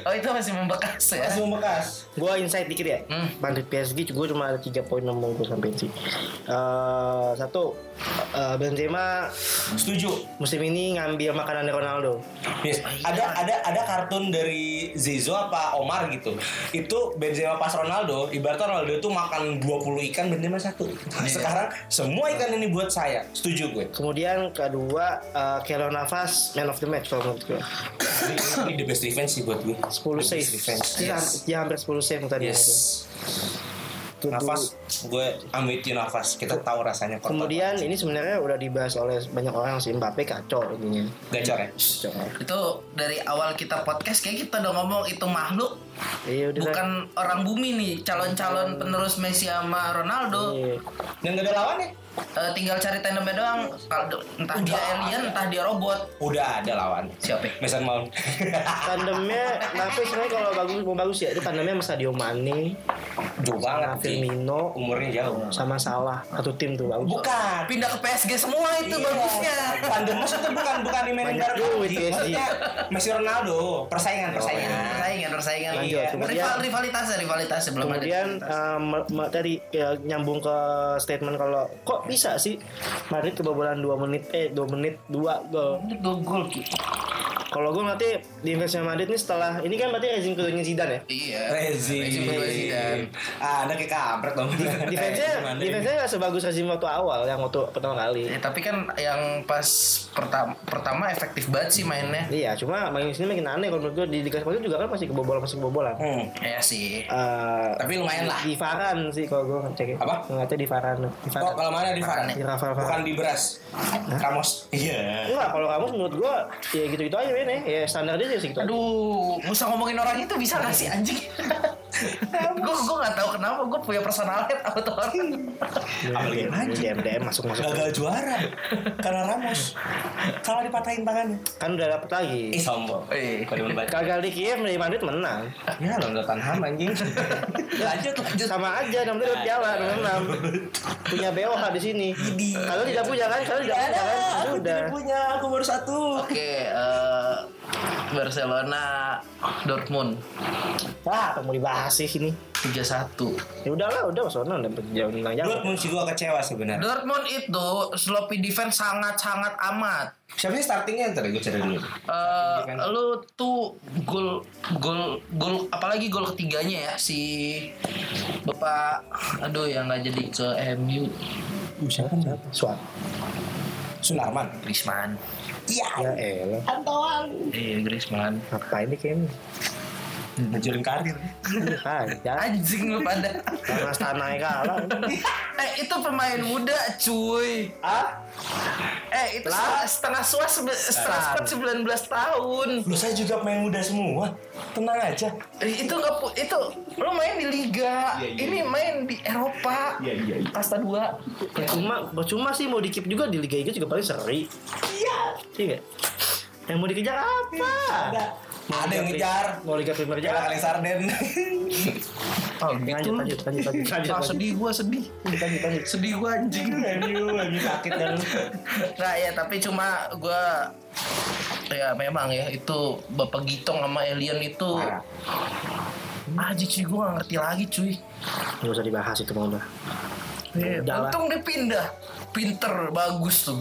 Speaker 4: oh itu masih membekas ya
Speaker 3: Masih membekas.
Speaker 2: Gua insight dikit ya.
Speaker 4: Hmm.
Speaker 2: Madrid PSG gue cuma ada tiga poin yang mau gue sampein sih. Eh, satu eh, Benzema
Speaker 3: Setuju.
Speaker 2: musim ini ngambil makanan dari Ronaldo.
Speaker 3: Yes. Ada ada ada kartun dari Zizo apa Omar gitu. Itu Benzema pas Ronaldo, ibaratnya Ronaldo itu makan 20 ikan Benzema satu. Sekarang semua ikan ini buat saya. Setuju gue.
Speaker 2: Kemudian kedua uh, Keylor Navas man of the match kalau menurut gue.
Speaker 3: Ini, the best defense sih buat gue.
Speaker 2: 10
Speaker 3: The
Speaker 2: save.
Speaker 3: defense.
Speaker 2: Dia,
Speaker 3: Yes.
Speaker 2: dia hampir 10 save tadi.
Speaker 3: Yes. Nafas gue ambil you nafas. Kita tahu rasanya Courtois.
Speaker 2: Kemudian ini sebenarnya udah dibahas oleh banyak orang sih Mbappe kacau intinya.
Speaker 3: gacor ya.
Speaker 4: Itu dari awal kita podcast kayak kita udah ngomong itu makhluk
Speaker 2: Iya udah.
Speaker 4: bukan orang bumi nih calon-calon penerus Messi sama Ronaldo
Speaker 2: Iya.
Speaker 3: Dan gak ada lawannya.
Speaker 4: Eh, tinggal cari tandemnya doang Kalau entah dia alien entah dia robot
Speaker 3: Udah ada lawan.
Speaker 4: siapa ya?
Speaker 3: Mason Mount.
Speaker 2: Tandemnya Mbappe sebenarnya kalau bagus mau bagus ya itu tandemnya sama Sadio Mane,
Speaker 3: Jauh banget.
Speaker 2: Firmino,
Speaker 3: Umurnya jauh.
Speaker 2: sama Salah satu tim tuh bagus.
Speaker 3: Bukan.
Speaker 4: pindah ke PSG semua itu
Speaker 3: Iya.
Speaker 4: bagusnya
Speaker 3: Tandem itu bukan bukan di
Speaker 2: Banyak duit. PSG.
Speaker 3: Maksudnya Messi Ronaldo persaingan persaingan.
Speaker 4: persaingan persaingan
Speaker 2: Lanjut juga.
Speaker 3: Iya.
Speaker 2: Kemudian
Speaker 4: Rival, rivalitasnya, rivalitasnya belum
Speaker 2: kemudian eh, me- tadi ya, nyambung ke statement kalau kok bisa sih Madrid kebobolan 2 menit eh 2 menit 2 gol.
Speaker 4: Dua gol Ki.
Speaker 2: Kalau gue nanti di defense Madrid nih setelah ini kan berarti rezim keduanya Zidane ya.
Speaker 4: Iya.
Speaker 3: Rezim.
Speaker 4: Rezim kedua Zidane.
Speaker 3: Ah, ada kayak kampret dong.
Speaker 2: Defense-nya
Speaker 3: Gimana ini?
Speaker 2: defense-nya nggak sebagus rezim waktu awal yang waktu pertama kali.
Speaker 4: Ya, tapi kan yang pas pertama pertama efektif banget sih mainnya.
Speaker 2: Iya, cuma main di sini makin aneh kalau menurut gue di Liga Spanyol juga kan masih kebobolan masih kebobolan.
Speaker 3: Hmm.
Speaker 4: Ya sih.
Speaker 2: Eh,
Speaker 3: Tapi lumayan lah.
Speaker 2: Di Varan sih kalau gue ngecek.
Speaker 3: Apa?
Speaker 2: Ngecek di Varan. Di
Speaker 3: Oh,
Speaker 2: Varan.
Speaker 3: kalau mana di Varane?
Speaker 2: Di Rafael
Speaker 3: Bukan di beras. Ramos. Iya.
Speaker 2: Enggak, kalau kamu menurut gue ya gitu-gitu aja mainnya. Ya standar dia sih gitu.
Speaker 4: Aduh, usah ngomongin orang itu bisa gak sih anjing? gue gue gak tahu kenapa gue punya personality apa tuh orang.
Speaker 3: Apalagi
Speaker 2: Ini DM DM masuk masuk.
Speaker 3: Gagal juara karena Ramos. Kalau dipatahin tangannya.
Speaker 2: Kan udah dapet lagi.
Speaker 3: Ih sombong.
Speaker 4: Eh.
Speaker 2: Gagal di Kiev dari Madrid menang.
Speaker 3: Ya lo udah Tottenham anjing. lanjut lanjut.
Speaker 2: Sama aja namanya dapat piala nomor 6. Punya BOH di sini. Kalau tidak punya kan? Kalau tidak punya kan?
Speaker 3: Aku
Speaker 2: Sudah.
Speaker 3: tidak punya, aku baru satu.
Speaker 4: Oke, eh, Barcelona Dortmund
Speaker 2: Wah, mau dibahas sih ini?
Speaker 4: 3-1.
Speaker 2: Ya udahlah, udah udah jauh menang jauh.
Speaker 3: Dortmund sih gua kecewa sebenarnya.
Speaker 4: Dortmund itu sloppy defense sangat-sangat amat.
Speaker 3: Siapa sih startingnya ntar gue cari dulu.
Speaker 4: Eh, lu tuh gol gol gol apalagi gol ketiganya ya si Bapak aduh yang nggak jadi ke MU
Speaker 3: Siapa nih?
Speaker 2: Suat.
Speaker 3: Sunarman.
Speaker 4: Griezmann.
Speaker 3: Iya.
Speaker 2: Ya elah.
Speaker 4: Iya Griezmann.
Speaker 2: Ngapain nih kayaknya?
Speaker 3: Ngajurin karir.
Speaker 2: Aja.
Speaker 4: Anjing lu pada.
Speaker 2: Karena Stanai kalah.
Speaker 4: eh itu pemain muda cuy.
Speaker 2: Ah?
Speaker 4: Eh itu setengah, setengah suas setengah squad 19 tahun.
Speaker 3: Lu saya juga pemain muda semua. Tenang aja.
Speaker 4: Eh, itu nggak pu- itu lo main di liga.
Speaker 3: Iya, iya.
Speaker 4: Ini main di Eropa.
Speaker 3: Iya iya. iya.
Speaker 4: Kasta 2.
Speaker 2: Percuma, percuma sih mau dikip juga di Liga Inggris juga paling seri. Iya. Iya. Yang mau dikejar apa?
Speaker 3: Ada. Ada yang ngejar.
Speaker 2: Mau Liga Premier
Speaker 3: Jalan
Speaker 2: Jalan.
Speaker 3: kali sarden.
Speaker 4: Oh
Speaker 2: Lanjut, lanjut, lanjut, lanjut, lanjut,
Speaker 4: Ah,
Speaker 2: lanjut.
Speaker 4: sedih gua sedih.
Speaker 2: Lanjut, lanjut.
Speaker 4: Sedih gua anjing.
Speaker 3: Aduh, lagi sakit dan
Speaker 4: Nah ya tapi cuma gua ya memang ya itu Bapak Gitong sama Elian itu
Speaker 3: Parah.
Speaker 4: Aji cuy gue gak ngerti lagi cuy
Speaker 2: Nggak usah dibahas itu mau udah.
Speaker 4: Eh,
Speaker 2: Udah lah.
Speaker 4: Untung dia pindah Pinter bagus tuh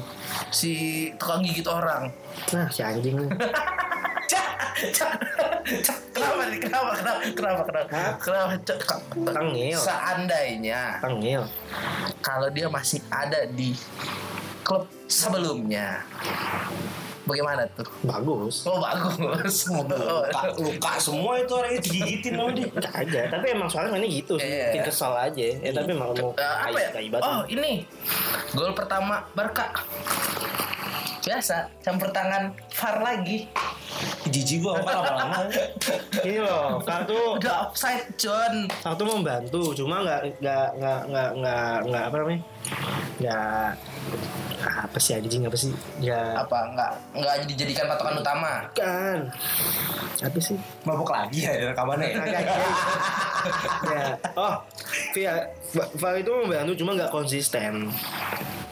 Speaker 4: Si tukang gigit orang
Speaker 2: Nah, si anjing.
Speaker 4: Cak, cak, cak. Kenapa nih? Kenapa? Kenapa? Kenapa? Kenapa?
Speaker 2: Hah?
Speaker 4: Kenapa? Cak?
Speaker 2: Tengil.
Speaker 4: Seandainya
Speaker 2: Tengil.
Speaker 4: kalau dia masih ada di klub sebelumnya, bagaimana tuh?
Speaker 2: Bagus.
Speaker 4: Oh bagus.
Speaker 3: Luka, luka semua itu orangnya digigitin sama dia.
Speaker 2: Aja, tapi emang soalnya mainnya gitu sih.
Speaker 4: Iya.
Speaker 2: Bikin kesal aja. Ya tapi emang mau
Speaker 4: Eh, apa ya? Oh ini gol pertama Barca. Biasa campur tangan VAR lagi.
Speaker 3: Jijik gua apa lama-lama.
Speaker 2: Ini loh, Kak tuh
Speaker 4: Udah offside John.
Speaker 2: Kak tuh membantu, cuma nggak nggak nggak nggak nggak nggak apa namanya? Nggak apa sih anjing apa sih? Nggak
Speaker 4: Apa nggak nggak dijadikan patokan utama?
Speaker 2: kan. Apa sih?
Speaker 3: Mabuk lagi ya rekamannya ya.
Speaker 2: Ya. ya. Oh, Via, VAR itu membantu cuma nggak konsisten.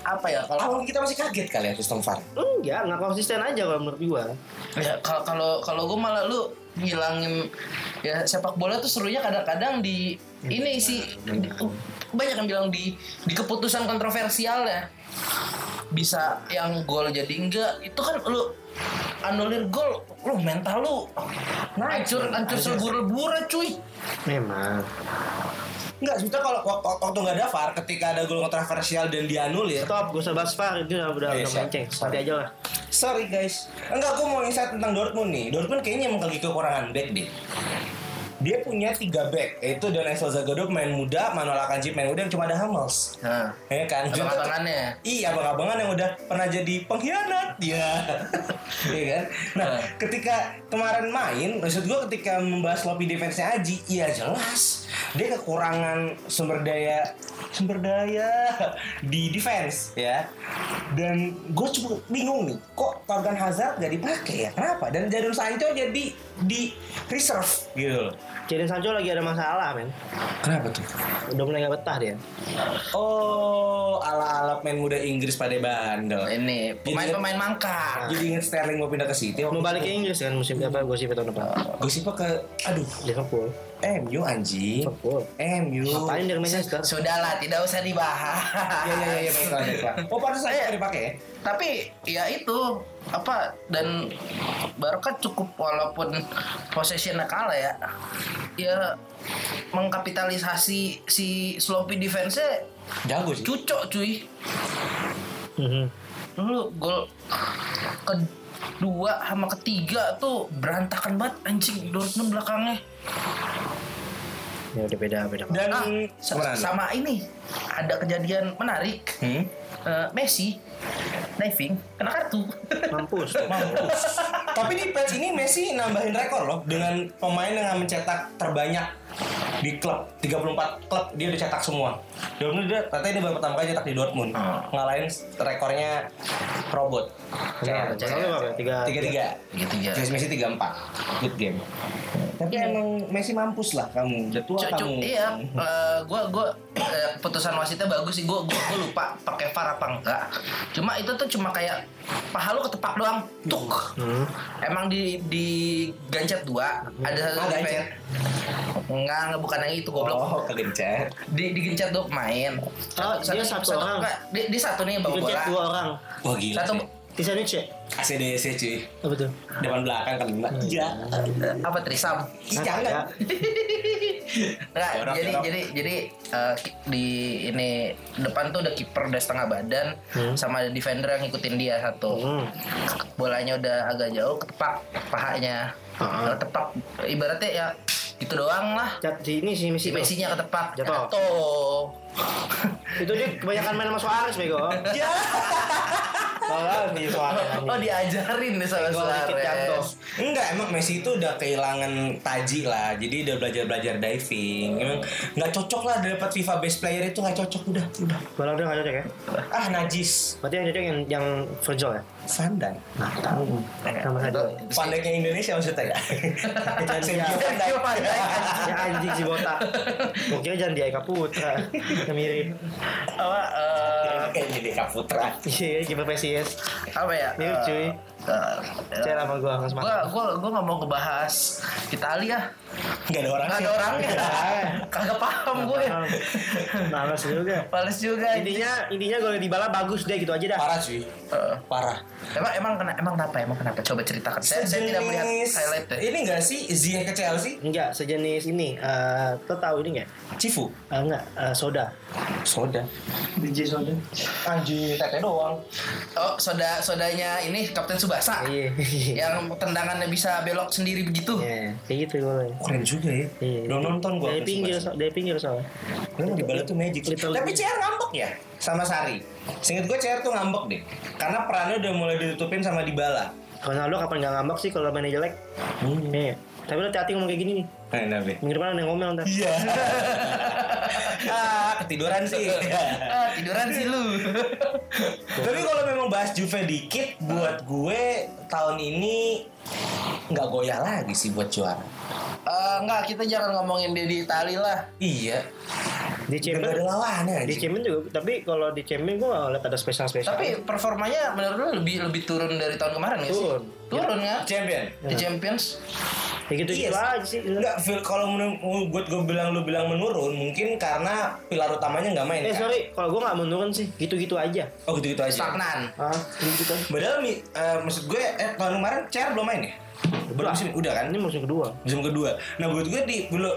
Speaker 4: Apa ya kalau
Speaker 3: Awal kita masih kaget kali ya sistem VAR.
Speaker 2: Enggak, nggak konsisten aja kalau menurut gua.
Speaker 4: ya kalau kalau kalau gue malah lu ngilangin ya sepak bola tuh serunya kadang-kadang di ini sih banyak yang bilang di di keputusan kontroversial ya bisa yang gol jadi enggak itu kan lu anulir gol lu mental lu hancur hancur selebur-leburan cuy
Speaker 2: Memang.
Speaker 3: Enggak, sebetulnya kalau waktu, waktu nggak ada VAR, ketika ada gol kontroversial dan dianulir,
Speaker 2: Stop, gue usah bahas VAR itu udah udah
Speaker 3: Eh,
Speaker 2: udah menceng. Nanti aja lah.
Speaker 3: sorry guys. Enggak, gue mau insight tentang Dortmund nih. Dortmund kayaknya emang lagi kekurangan back deh. Dia punya tiga back, yaitu Donetsk Zagadou pemain muda, Manuel Akanji pemain muda yang cuma ada Hummels.
Speaker 4: nah
Speaker 3: Ya kan?
Speaker 4: abang-abangannya
Speaker 3: Iya, abang-abangan yang udah pernah jadi pengkhianat. Iya. Iya kan? Nah,
Speaker 4: Nah.
Speaker 3: ketika kemarin main, maksud gue ketika membahas sloppy defense-nya Aji, iya jelas. Dia kekurangan sumber daya sumber daya di defense ya. Dan gue cukup bingung nih, kok Torgan Hazard gak dipakai ya? Kenapa? Dan Jadon Sancho jadi di reserve gitu loh.
Speaker 2: Jadon Sancho lagi ada masalah men
Speaker 3: Kenapa tuh?
Speaker 2: Udah mulai gak betah dia
Speaker 3: Oh, ala-ala pemain muda Inggris pada bandel.
Speaker 4: Ini pemain-pemain mangkar.
Speaker 3: Jadi inget Sterling mau pindah ke City.
Speaker 2: Mau balik ke Inggris kan musim apa gosip tahun depan
Speaker 3: Gosipnya ke aduh,
Speaker 2: Liverpool
Speaker 3: MU anjing.
Speaker 2: Liverpool
Speaker 3: MU.
Speaker 2: Ngapain dari Manchester
Speaker 4: Sudahlah, tidak usah dibahas.
Speaker 3: Iya iya iya baiklah baiklah. Oh, pantas saya dipakai ya?
Speaker 4: Tapi ya itu apa dan Barca cukup walaupun possessionnya kalah ya. Ya mengkapitalisasi si sloppy defense-nya
Speaker 3: Jago sih.
Speaker 4: cucok cuy.
Speaker 2: Mhm.
Speaker 4: Dulu gol kedua sama ketiga tuh berantakan banget anjing Dortmund belakangnya.
Speaker 2: Ya udah beda beda
Speaker 3: Dan
Speaker 4: Ah, sa-
Speaker 3: Gimana?
Speaker 4: sama ini ada kejadian menarik.
Speaker 3: Hmm?
Speaker 4: Eh, Messi diving kena kartu.
Speaker 2: Mampus
Speaker 3: Mampus. Tapi di patch ini Messi nambahin rekor loh dengan pemain yang mencetak terbanyak di klub 34 klub dia udah cetak semua. Dortmund dia katanya dia baru pertama kali cetak di Dortmund.
Speaker 4: Hmm.
Speaker 3: Ngalahin rekornya robot.
Speaker 2: Channel lu apa? Tiga
Speaker 3: Tiga tiga.
Speaker 4: Ya.
Speaker 3: Terus Messi tiga empat. Good game. Tapi emang Messi mampus lah kamu. Udah tua kamu.
Speaker 4: iya, eh, gua gua eh, keputusan wasitnya bagus sih. Gua gua, gua lupa pakai VAR apa enggak. Cuma itu tuh cuma kayak paha lu ketepak doang. Tuk.
Speaker 2: Hmm.
Speaker 4: Emang di di gancet dua, ada satu defense.
Speaker 3: gancet.
Speaker 4: Enggak, enggak bukan yang itu goblok.
Speaker 3: Oh, kegencet.
Speaker 4: Di digencet dua pemain.
Speaker 2: Oh, dia satu orang.
Speaker 4: enggak, di, di satu nih bawa bola.
Speaker 2: dua orang
Speaker 3: Wah gila
Speaker 4: Satu
Speaker 3: sih.
Speaker 2: Tisanic ya?
Speaker 3: ACDC cuy.
Speaker 2: Apa tuh?
Speaker 3: Depan belakang kena. Iya.
Speaker 4: eh, apa trisam?
Speaker 3: Jangan.
Speaker 4: Enggak,
Speaker 3: Jorok,
Speaker 4: jadi
Speaker 3: jorok.
Speaker 4: jadi jadi eh, ki- di ini depan tuh udah kiper udah setengah badan sama ada defender yang ngikutin dia satu.
Speaker 2: Hmm.
Speaker 4: Bolanya udah agak jauh ketepak pahanya.
Speaker 2: Ah.
Speaker 4: Ketepak ibaratnya ya gitu doang lah.
Speaker 2: Jat, si ini si
Speaker 4: Si
Speaker 2: Messi.
Speaker 4: Messi-nya ketepak
Speaker 2: Jatuh.
Speaker 4: jatuh.
Speaker 2: Itu dia kebanyakan main sama Suarez bego.
Speaker 3: Ya.
Speaker 2: Soalnya nih Suarez.
Speaker 4: Oh diajarin deh sama. Suarez.
Speaker 3: Enggak, emang Messi itu udah kehilangan taji lah. Jadi udah belajar-belajar diving. Emang nggak cocok lah dapat FIFA Best Player itu nggak cocok udah, udah.
Speaker 2: Balon dia nggak cocok ya?
Speaker 3: Ah najis.
Speaker 2: Berarti yang cocok yang yang Virgil ya?
Speaker 3: Sandan.
Speaker 2: Nah, tahu. Sama saja.
Speaker 3: Pandeknya Indonesia maksudnya ya. Sergio.
Speaker 2: Ya anjing si botak. Kira jangan dia Eka Putra. Mirip.
Speaker 4: Apa eh,
Speaker 3: Kayak jadi Kaputra.
Speaker 2: Iya, kiper PSIS.
Speaker 4: apa ya?
Speaker 2: Mirip
Speaker 4: Eh,
Speaker 2: cuy.
Speaker 4: eh,
Speaker 2: Cek sama gue
Speaker 4: gua gua nggak mau ngebahas Italia
Speaker 3: Nggak ada orang.
Speaker 4: nggak ada orangnya kagak paham gue
Speaker 2: Males juga.
Speaker 4: Males juga
Speaker 2: Intinya intinya kalau di bala bagus deh gitu aja dah.
Speaker 3: Parah cuy.
Speaker 4: Eh,
Speaker 3: Parah.
Speaker 4: emang emang kena emang kenapa emang kenapa coba ceritakan saya, saya tidak melihat highlight deh
Speaker 3: Ini enggak sih Ziyech ke Chelsea?
Speaker 2: Enggak, sejenis ini. Eh, lo tahu ini enggak?
Speaker 3: Cifu.
Speaker 2: Eh, enggak, eh, soda.
Speaker 3: Soda.
Speaker 2: DJ soda.
Speaker 3: Anjir, tete doang.
Speaker 4: oh soda sodanya ini Kapten Subasa
Speaker 2: Iya.
Speaker 4: yang tendangannya bisa belok sendiri begitu
Speaker 2: Iya, kayak gitu.
Speaker 3: Keren juga ya.
Speaker 2: Iya.
Speaker 3: Belum nonton gua.
Speaker 2: Dari pinggir, so, dari pinggir soalnya.
Speaker 3: Memang di bala tuh magic.
Speaker 2: Little-
Speaker 3: Tapi CR ngambek ya sama Sari. Seinget gue CR tuh ngambek deh. Karena perannya udah mulai ditutupin sama Dybala.
Speaker 2: Ronaldo kapan nggak ngambek sih kalau mainnya jelek?
Speaker 3: Hmm.
Speaker 2: Iya. Tapi lo hati-hati ngomong kayak gini nih.
Speaker 3: Nah, nabe.
Speaker 2: Minggu depan ada yang ngomel ntar.
Speaker 3: Iya. ah, ketiduran sih.
Speaker 4: ah, tiduran sih lu
Speaker 3: Tapi kalau memang bahas Juve dikit, buat gue tahun ini nggak goyah lagi sih buat juara.
Speaker 4: Eh, enggak kita jangan ngomongin dia di Itali lah
Speaker 3: Iya.
Speaker 2: Di
Speaker 3: nggak ada lawannya
Speaker 2: di
Speaker 3: aja.
Speaker 2: Champion juga, tapi kalau di Champion gue gak ngeliat ada spesial-spesial.
Speaker 4: tapi performanya menurut lu lebih lebih turun dari tahun kemarin nggak sih
Speaker 2: Turun.
Speaker 4: turun ya
Speaker 3: Champion.
Speaker 4: di Champions
Speaker 2: ya gitu gitu
Speaker 3: Iya
Speaker 2: aja sih.
Speaker 3: Enggak, Phil, kalau menurut buat gue bilang lu bilang menurun, mungkin karena pilar utamanya nggak main.
Speaker 2: Eh
Speaker 3: kan?
Speaker 2: sorry, kalau gue gak menurun sih, gitu-gitu aja.
Speaker 3: Oh gitu-gitu aja.
Speaker 4: stagnan
Speaker 2: Ah, gitu-gitu.
Speaker 3: Padahal eh, maksud gue eh tahun kemarin CR belum main ya? Belum musim udah kan?
Speaker 2: Ini musim kedua.
Speaker 3: Musim kedua. Nah buat gue di belum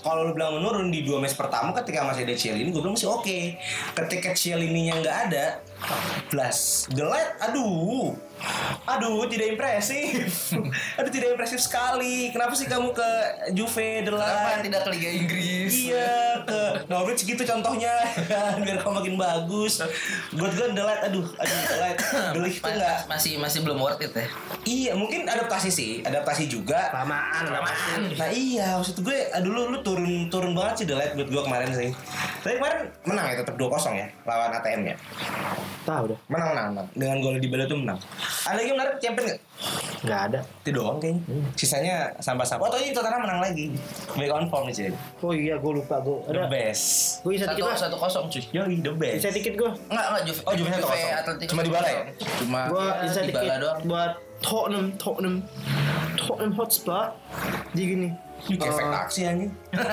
Speaker 3: kalau lu bilang menurun di dua match pertama ketika masih ada Ciel ini gue bilang masih oke. Ketika Ciel ininya nggak ada, plus the light, aduh, aduh tidak impresif, aduh tidak impresif sekali. Kenapa sih kamu ke Juve, the
Speaker 4: kenapa
Speaker 3: light?
Speaker 4: tidak ke Liga Inggris
Speaker 3: Iya ke Norwich gitu contohnya biar kamu makin bagus. Buat gue the light, aduh, aduh the light, the light tuh
Speaker 4: Ma-
Speaker 3: nggak
Speaker 4: masih masih belum worth it ya
Speaker 3: Iya, mungkin adaptasi sih, adaptasi juga.
Speaker 2: Lamaan, lamaan.
Speaker 3: Nah iya, maksud gue, aduh lu, lu turun turun banget sih the light buat gue kemarin sih. Tapi kemarin menang ya tetap 2-0 ya lawan ATM ya.
Speaker 2: Tahu deh.
Speaker 3: Menang menang menang. Dengan gol di Bala tuh menang. Ada lagi menarik champion nggak?
Speaker 2: Nggak ada.
Speaker 3: Itu doang kayaknya. Sisanya sampah-sampah. Oh, tadi Tottenham menang lagi. Back on form nih.
Speaker 2: Oh iya, gue lupa gue.
Speaker 3: The
Speaker 2: Ada.
Speaker 3: best.
Speaker 2: Gue bisa dikit lah.
Speaker 4: satu kosong cuy.
Speaker 3: Yoi, the best.
Speaker 2: Bisa dikit gue.
Speaker 4: Enggak, enggak Juve.
Speaker 3: Oh, Juve satu kosong. Cuma di Bala ya?
Speaker 4: Cuma
Speaker 2: Gue bisa
Speaker 4: di
Speaker 2: dikit buat Tottenham, Tottenham, Tottenham Hotspur. Di gini.
Speaker 3: Kayak
Speaker 2: Eh,
Speaker 3: efek taksi anjing.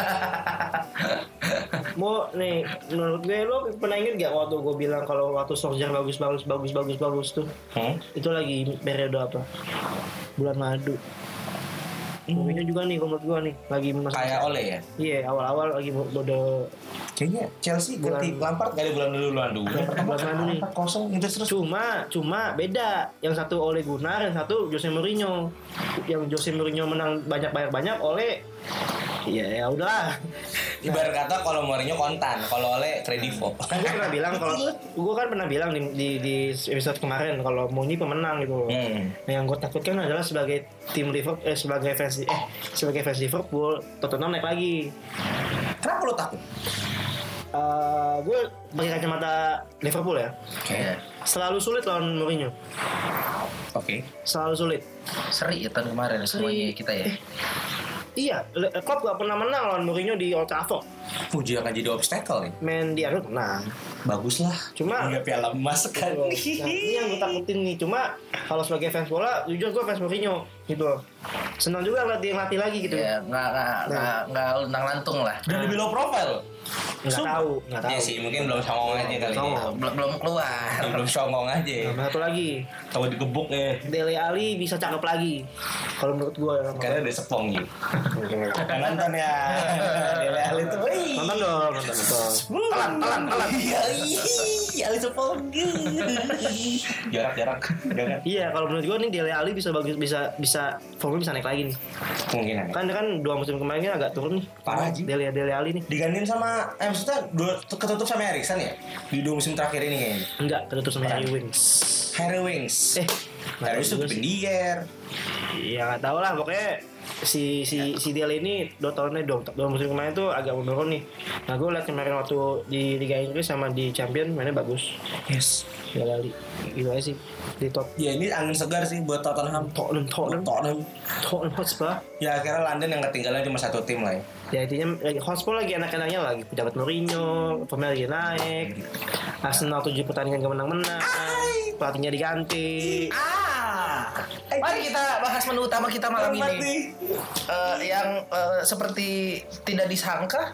Speaker 2: Mau nih menurut gue lo pernah inget gak waktu gue bilang kalau waktu Solskjaer bagus bagus bagus bagus bagus tuh
Speaker 3: Hmm?
Speaker 2: itu lagi periode apa bulan madu Mourinho juga nih menurut gue nih lagi masuk
Speaker 3: Kayak Ole ya?
Speaker 2: iya awal-awal lagi bodo
Speaker 3: Kayaknya Chelsea ganti Lampard gak ada bulan dulu bulan dulu.
Speaker 2: bulan madu nih
Speaker 3: kosong itu terus.
Speaker 2: cuma cuma beda yang satu oleh Gunnar yang satu Jose Mourinho yang Jose Mourinho menang banyak banyak banyak oleh ya ya udahlah
Speaker 3: Ibarat kata kalau Mourinho kontan, kalau Ole kredivo.
Speaker 2: kan gue pernah bilang kalau gue kan pernah bilang di, di, di episode kemarin kalau Mourinho pemenang gitu loh.
Speaker 3: Hmm.
Speaker 2: Nah, yang gue takutkan adalah sebagai tim Liverpool eh sebagai fans eh sebagai fans Liverpool Tottenham naik lagi.
Speaker 3: Kenapa lo takut?
Speaker 2: Eh gue pakai kacamata Liverpool ya.
Speaker 3: Oke.
Speaker 2: Selalu sulit lawan Mourinho.
Speaker 3: Oke.
Speaker 2: Selalu sulit.
Speaker 4: Seri ya tahun kemarin semuanya kita ya.
Speaker 2: Iya, Klopp gak pernah menang lawan Mourinho di Old Trafford.
Speaker 3: Puji akan jadi obstacle nih.
Speaker 2: Main di Anfield menang.
Speaker 3: Bagus lah.
Speaker 2: Cuma-
Speaker 3: Hingga piala emas kan.
Speaker 2: Nah, ini yang gue takutin nih. Cuma kalau sebagai fans bola, jujur gue fans Mourinho gitu. Senang juga ngeliat dia ngelatih lagi gitu.
Speaker 4: Ya, nggak nggak nggak nggak luntang lantung lah.
Speaker 3: Dan lebih low profile.
Speaker 2: Nggak
Speaker 3: Sumpah.
Speaker 2: tahu, nggak tahu.
Speaker 3: Iya sih, mungkin belum songong aja kali
Speaker 2: Songong.
Speaker 3: ya.
Speaker 4: Belum belum keluar.
Speaker 3: belum songong aja.
Speaker 2: Nah, satu lagi,
Speaker 3: Kalau digebuk ya.
Speaker 2: Dele Ali bisa cakep lagi. Kalau menurut gue ya.
Speaker 3: Karena udah sepong gitu. Nonton ya. Dele Ali tuh.
Speaker 2: Nonton dong, nonton dong.
Speaker 3: Telan, telan, telan. Iya, iya. Ali sepong. Jarak, jarak. Jarak.
Speaker 2: Iya, kalau menurut gue nih Dele Ali bisa bagus, bisa bisa formnya bisa naik lagi nih.
Speaker 3: Kemungkinan.
Speaker 2: Kan kan dua musim kemarin kan agak turun nih.
Speaker 3: Parah, Ji.
Speaker 2: Dele Dele Ali nih.
Speaker 3: Digantiin sama, maksudnya dua, ketutup sama Erikson ya? Di dua musim terakhir ini kayaknya.
Speaker 2: Enggak, ketutup sama Harry Wings.
Speaker 3: Harry Wings.
Speaker 2: Eh,
Speaker 3: Harry Wings tuh pendier.
Speaker 2: Iya nggak tahu lah pokoknya si si si Dele ini dua tahunnya dua, dua musim kemarin tuh agak menurun nih. Nah gue liat kemarin waktu di Liga Inggris sama di Champion mainnya bagus.
Speaker 3: Yes.
Speaker 2: Dele Ali gitu aja sih di top
Speaker 3: Ya ini angin segar sih buat Tottenham.
Speaker 2: Tottenham Tottenham
Speaker 3: Tottenham.
Speaker 2: Tottenham Hotspur.
Speaker 3: Ya akhirnya London yang ketinggalan cuma satu tim lah ya.
Speaker 2: Ya intinya lagi Hotspur lagi enak-enaknya lagi pejabat Mourinho, pemain lagi naik. Arsenal tujuh pertandingan gak menang-menang. Pelatihnya diganti.
Speaker 4: Ah, mari kita bahas menu utama kita malam ini. Eh, yang eh, seperti tidak disangka,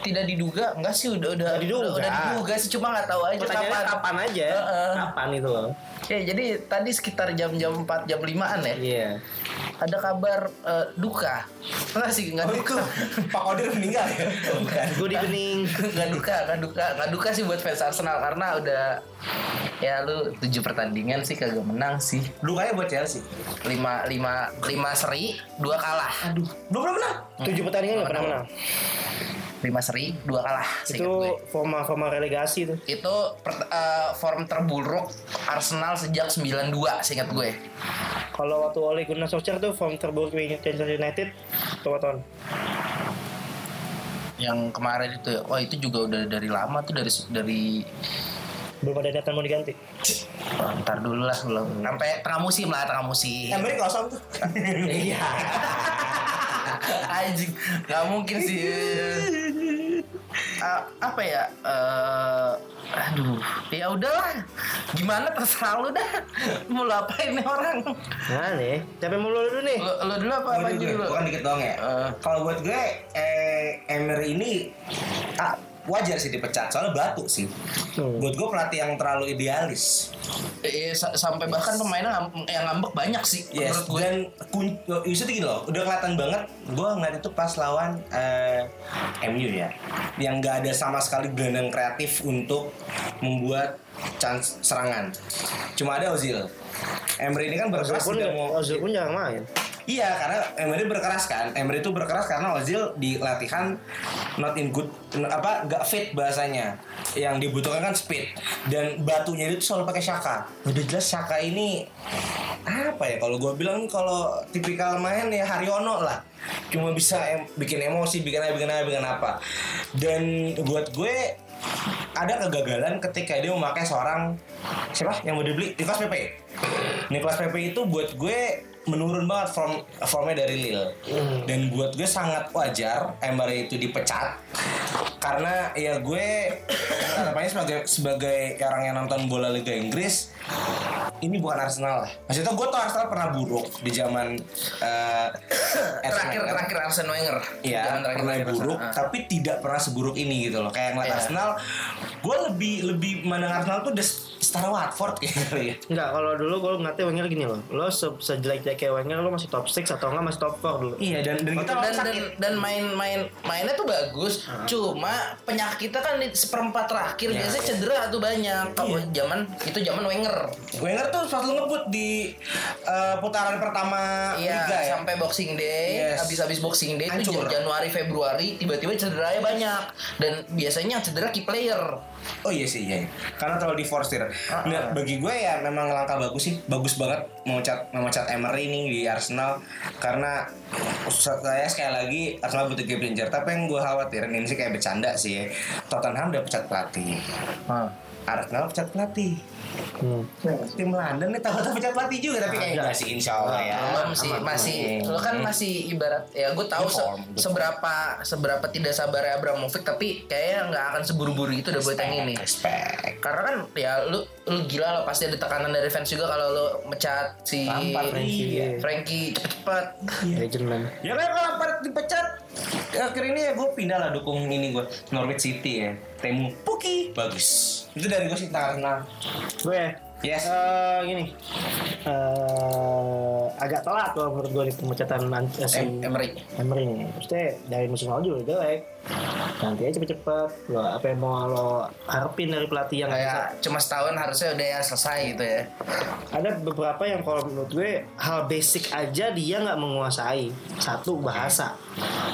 Speaker 4: tidak diduga, enggak sih udah udah
Speaker 2: Udah diduga.
Speaker 4: udah, udah diduga sih cuma nggak tahu aja kapan.
Speaker 2: kapan aja?
Speaker 4: Heeh.
Speaker 2: Kapan itu loh?
Speaker 4: Ya, jadi tadi sekitar jam-jam 4 jam 5-an ya.
Speaker 2: Iya.
Speaker 4: Ada kabar eh, duka. Enggak sih, enggak
Speaker 3: Oh
Speaker 4: duka.
Speaker 3: Pak Kodir meninggal ya? Oh, bukan.
Speaker 2: Gue di bening.
Speaker 4: Enggak duka, enggak duka. Enggak duka sih buat fans Arsenal karena udah ya lu 7 pertandingan sih kagak menang sih.
Speaker 3: Lukanya buat Chelsea.
Speaker 4: 5 5 5 seri, 2 kalah.
Speaker 3: Aduh, belum pernah menang.
Speaker 2: Tujuh pertandingan gak pernah menang.
Speaker 4: 5 seri, 2 kalah.
Speaker 2: itu forma forma relegasi tuh
Speaker 4: itu per- eh, form terburuk Arsenal sejak 92 seingat gue.
Speaker 2: Kalau waktu Ole Gunnar Solskjaer tuh form terburuk Manchester United berapa tahun
Speaker 4: yang kemarin itu wah itu juga udah dari lama tuh dari dari
Speaker 2: belum ada data mau diganti.
Speaker 4: Oh, ntar dulu lah belum. Sampai tengah musim lah tengah musim
Speaker 3: Emery kosong tuh.
Speaker 2: iya.
Speaker 4: Anjing nggak mungkin sih. Ah, apa ya Eh, aduh ya udahlah. Gimana terserah lu dah. Mau lu apain nih orang?
Speaker 2: Nah nih capek mulu dulu nih?
Speaker 4: Lu, lu dulu apa apa
Speaker 3: Gue
Speaker 4: dulu
Speaker 3: Bukan dikit doang ya.
Speaker 4: Eh.
Speaker 3: Kalau buat gue, eh, Emery ini ah, wajar sih dipecat. Soalnya batu sih.
Speaker 2: Hmm.
Speaker 3: Buat gue pelatih yang terlalu idealis.
Speaker 4: Eh, sa- sampai bahkan pemainnya ngam- yang ngambek banyak sih
Speaker 3: Yes,
Speaker 4: menurut gue
Speaker 3: dan kun, itu gini loh, udah kelihatan banget. Gue ngeliat itu pas lawan eh, MU ya, yang nggak ada sama sekali gelandang kreatif untuk membuat chance serangan. Cuma ada Ozil. Emery ini kan berkeras
Speaker 2: pun
Speaker 3: tidak mau
Speaker 2: Ozil pun jarang main
Speaker 3: Iya, karena Emery berkeras kan. Emery itu berkeras karena Ozil di latihan not in good apa nggak fit bahasanya. Yang dibutuhkan kan speed dan batunya itu selalu pakai Shaka. Udah jelas Shaka ini apa ya kalau gue bilang kalau tipikal main ya Haryono lah. Cuma bisa em- bikin emosi, bikin apa, bikin apa, bikin apa. Dan buat gue ada kegagalan ketika dia memakai seorang siapa yang mau dibeli Nicolas Pepe. Nicolas Pepe itu buat gue menurun banget form formnya dari Lille. Dan buat gue sangat wajar Emery itu dipecat karena ya gue harapannya sebagai sebagai orang yang nonton bola Liga Inggris ini bukan Arsenal lah. Maksudnya gue tau Arsenal pernah buruk di zaman eh,
Speaker 4: terakhir
Speaker 3: Wenger.
Speaker 4: terakhir Arsene Wenger.
Speaker 3: Iya,
Speaker 4: terakhir
Speaker 3: pernah
Speaker 4: Arsene
Speaker 3: buruk,
Speaker 4: Wenger. Ah.
Speaker 3: tapi tidak pernah seburuk ini gitu loh. Kayak ngeliat
Speaker 4: Iya.
Speaker 3: Arsenal, gue lebih lebih mandang Arsenal tuh udah setara Watford kayaknya ya.
Speaker 2: Enggak, kalau dulu gue ngeliatnya Wenger gini loh. Lo se sejelek-jeleknya Wenger lo masih top 6 atau enggak masih top 4 dulu.
Speaker 3: Iya, dan dan kita
Speaker 4: dan, dan dan main-main mainnya tuh bagus cuma penyakitnya kan di seperempat terakhir
Speaker 3: Ya,
Speaker 4: biasanya
Speaker 3: ya.
Speaker 4: cedera tuh banyak kalau
Speaker 3: Iya.
Speaker 4: zaman itu zaman Wenger
Speaker 3: Wenger tuh selalu ngebut di eh, putaran pertama
Speaker 4: Iya,
Speaker 3: Liga ya.
Speaker 4: sampai Boxing Day,
Speaker 3: Yes.
Speaker 4: habis-habis Boxing Day itu. Januari Februari tiba-tiba cederanya banyak dan biasanya yang cedera key player.
Speaker 3: Oh iya sih, iya. Karena terlalu diforsir.
Speaker 4: Ah,
Speaker 3: Nah, bagi gue ya memang langkah bagus sih, bagus banget memecat memecat Emery nih di Arsenal karena saya sekali lagi Arsenal butuh game changer. Tapi yang gue khawatirin ini sih kayak bercanda sih. ya. Tottenham udah pecat pelatih. Arsenal pecat pelatih.
Speaker 2: Hmm.
Speaker 3: Tim London nih takut pecat pelatih juga tapi kayak enggak sih insya Allah ya.
Speaker 4: Belum sih, masih lo kan masih ibarat ya gue tahu se- seberapa seberapa tidak sabarnya Abramovich tapi kayaknya nggak akan seburu-buru itu udah buat yang ini.
Speaker 3: Respect.
Speaker 4: Karena kan ya lu lu gila lo pasti ada tekanan dari fans juga kalau lu mecat si
Speaker 3: Lampard, Frankie.
Speaker 2: Iya.
Speaker 4: Frankie cepet-cepet.
Speaker 2: Legend man.
Speaker 3: Ya kan kalau Lampard dipecat akhir ini ya gue pindah lah dukung ini gue Norwich City ya. Temu Puki bagus. Itu dari gue sih Arsenal.
Speaker 2: Gue
Speaker 3: Yes.
Speaker 2: eh gini. eh agak telat kalau menurut gue nih pemecatan Man- eh, si
Speaker 4: Em- Emery.
Speaker 2: Emery. Maksudnya dari musim lalu juga jelek. Ganti aja cepet-cepet. Lo apa yang mau lo harapin dari pelatih yang nggak bisa
Speaker 4: Kayak cuma setahun harusnya udah ya selesai gitu ya.
Speaker 2: ada beberapa yang kalau menurut gue hal basic aja dia nggak menguasai satu bahasa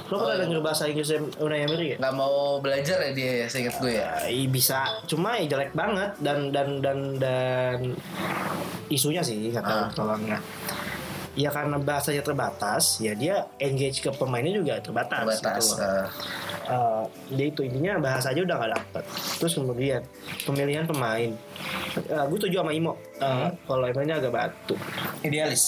Speaker 2: lo pernah denger bahasa Inggris Unai Emery ya?
Speaker 4: Nggak mau belajar ya dia ya, seingat gue ya.
Speaker 2: Eh, bisa cuma ya jelek banget dan dan dan dan isunya sih kata
Speaker 4: Ah.
Speaker 2: tolongnya ya karena bahasanya terbatas ya dia engage ke pemainnya juga terbatas,
Speaker 4: Terbatas.
Speaker 2: gitu loh.
Speaker 4: eh.
Speaker 2: Eh, dia itu intinya bahasa aja udah gak dapet. Terus kemudian pemilihan pemain. Eh, gue setuju sama Imo. Eh, kalau Imo ini agak batu.
Speaker 3: Idealis.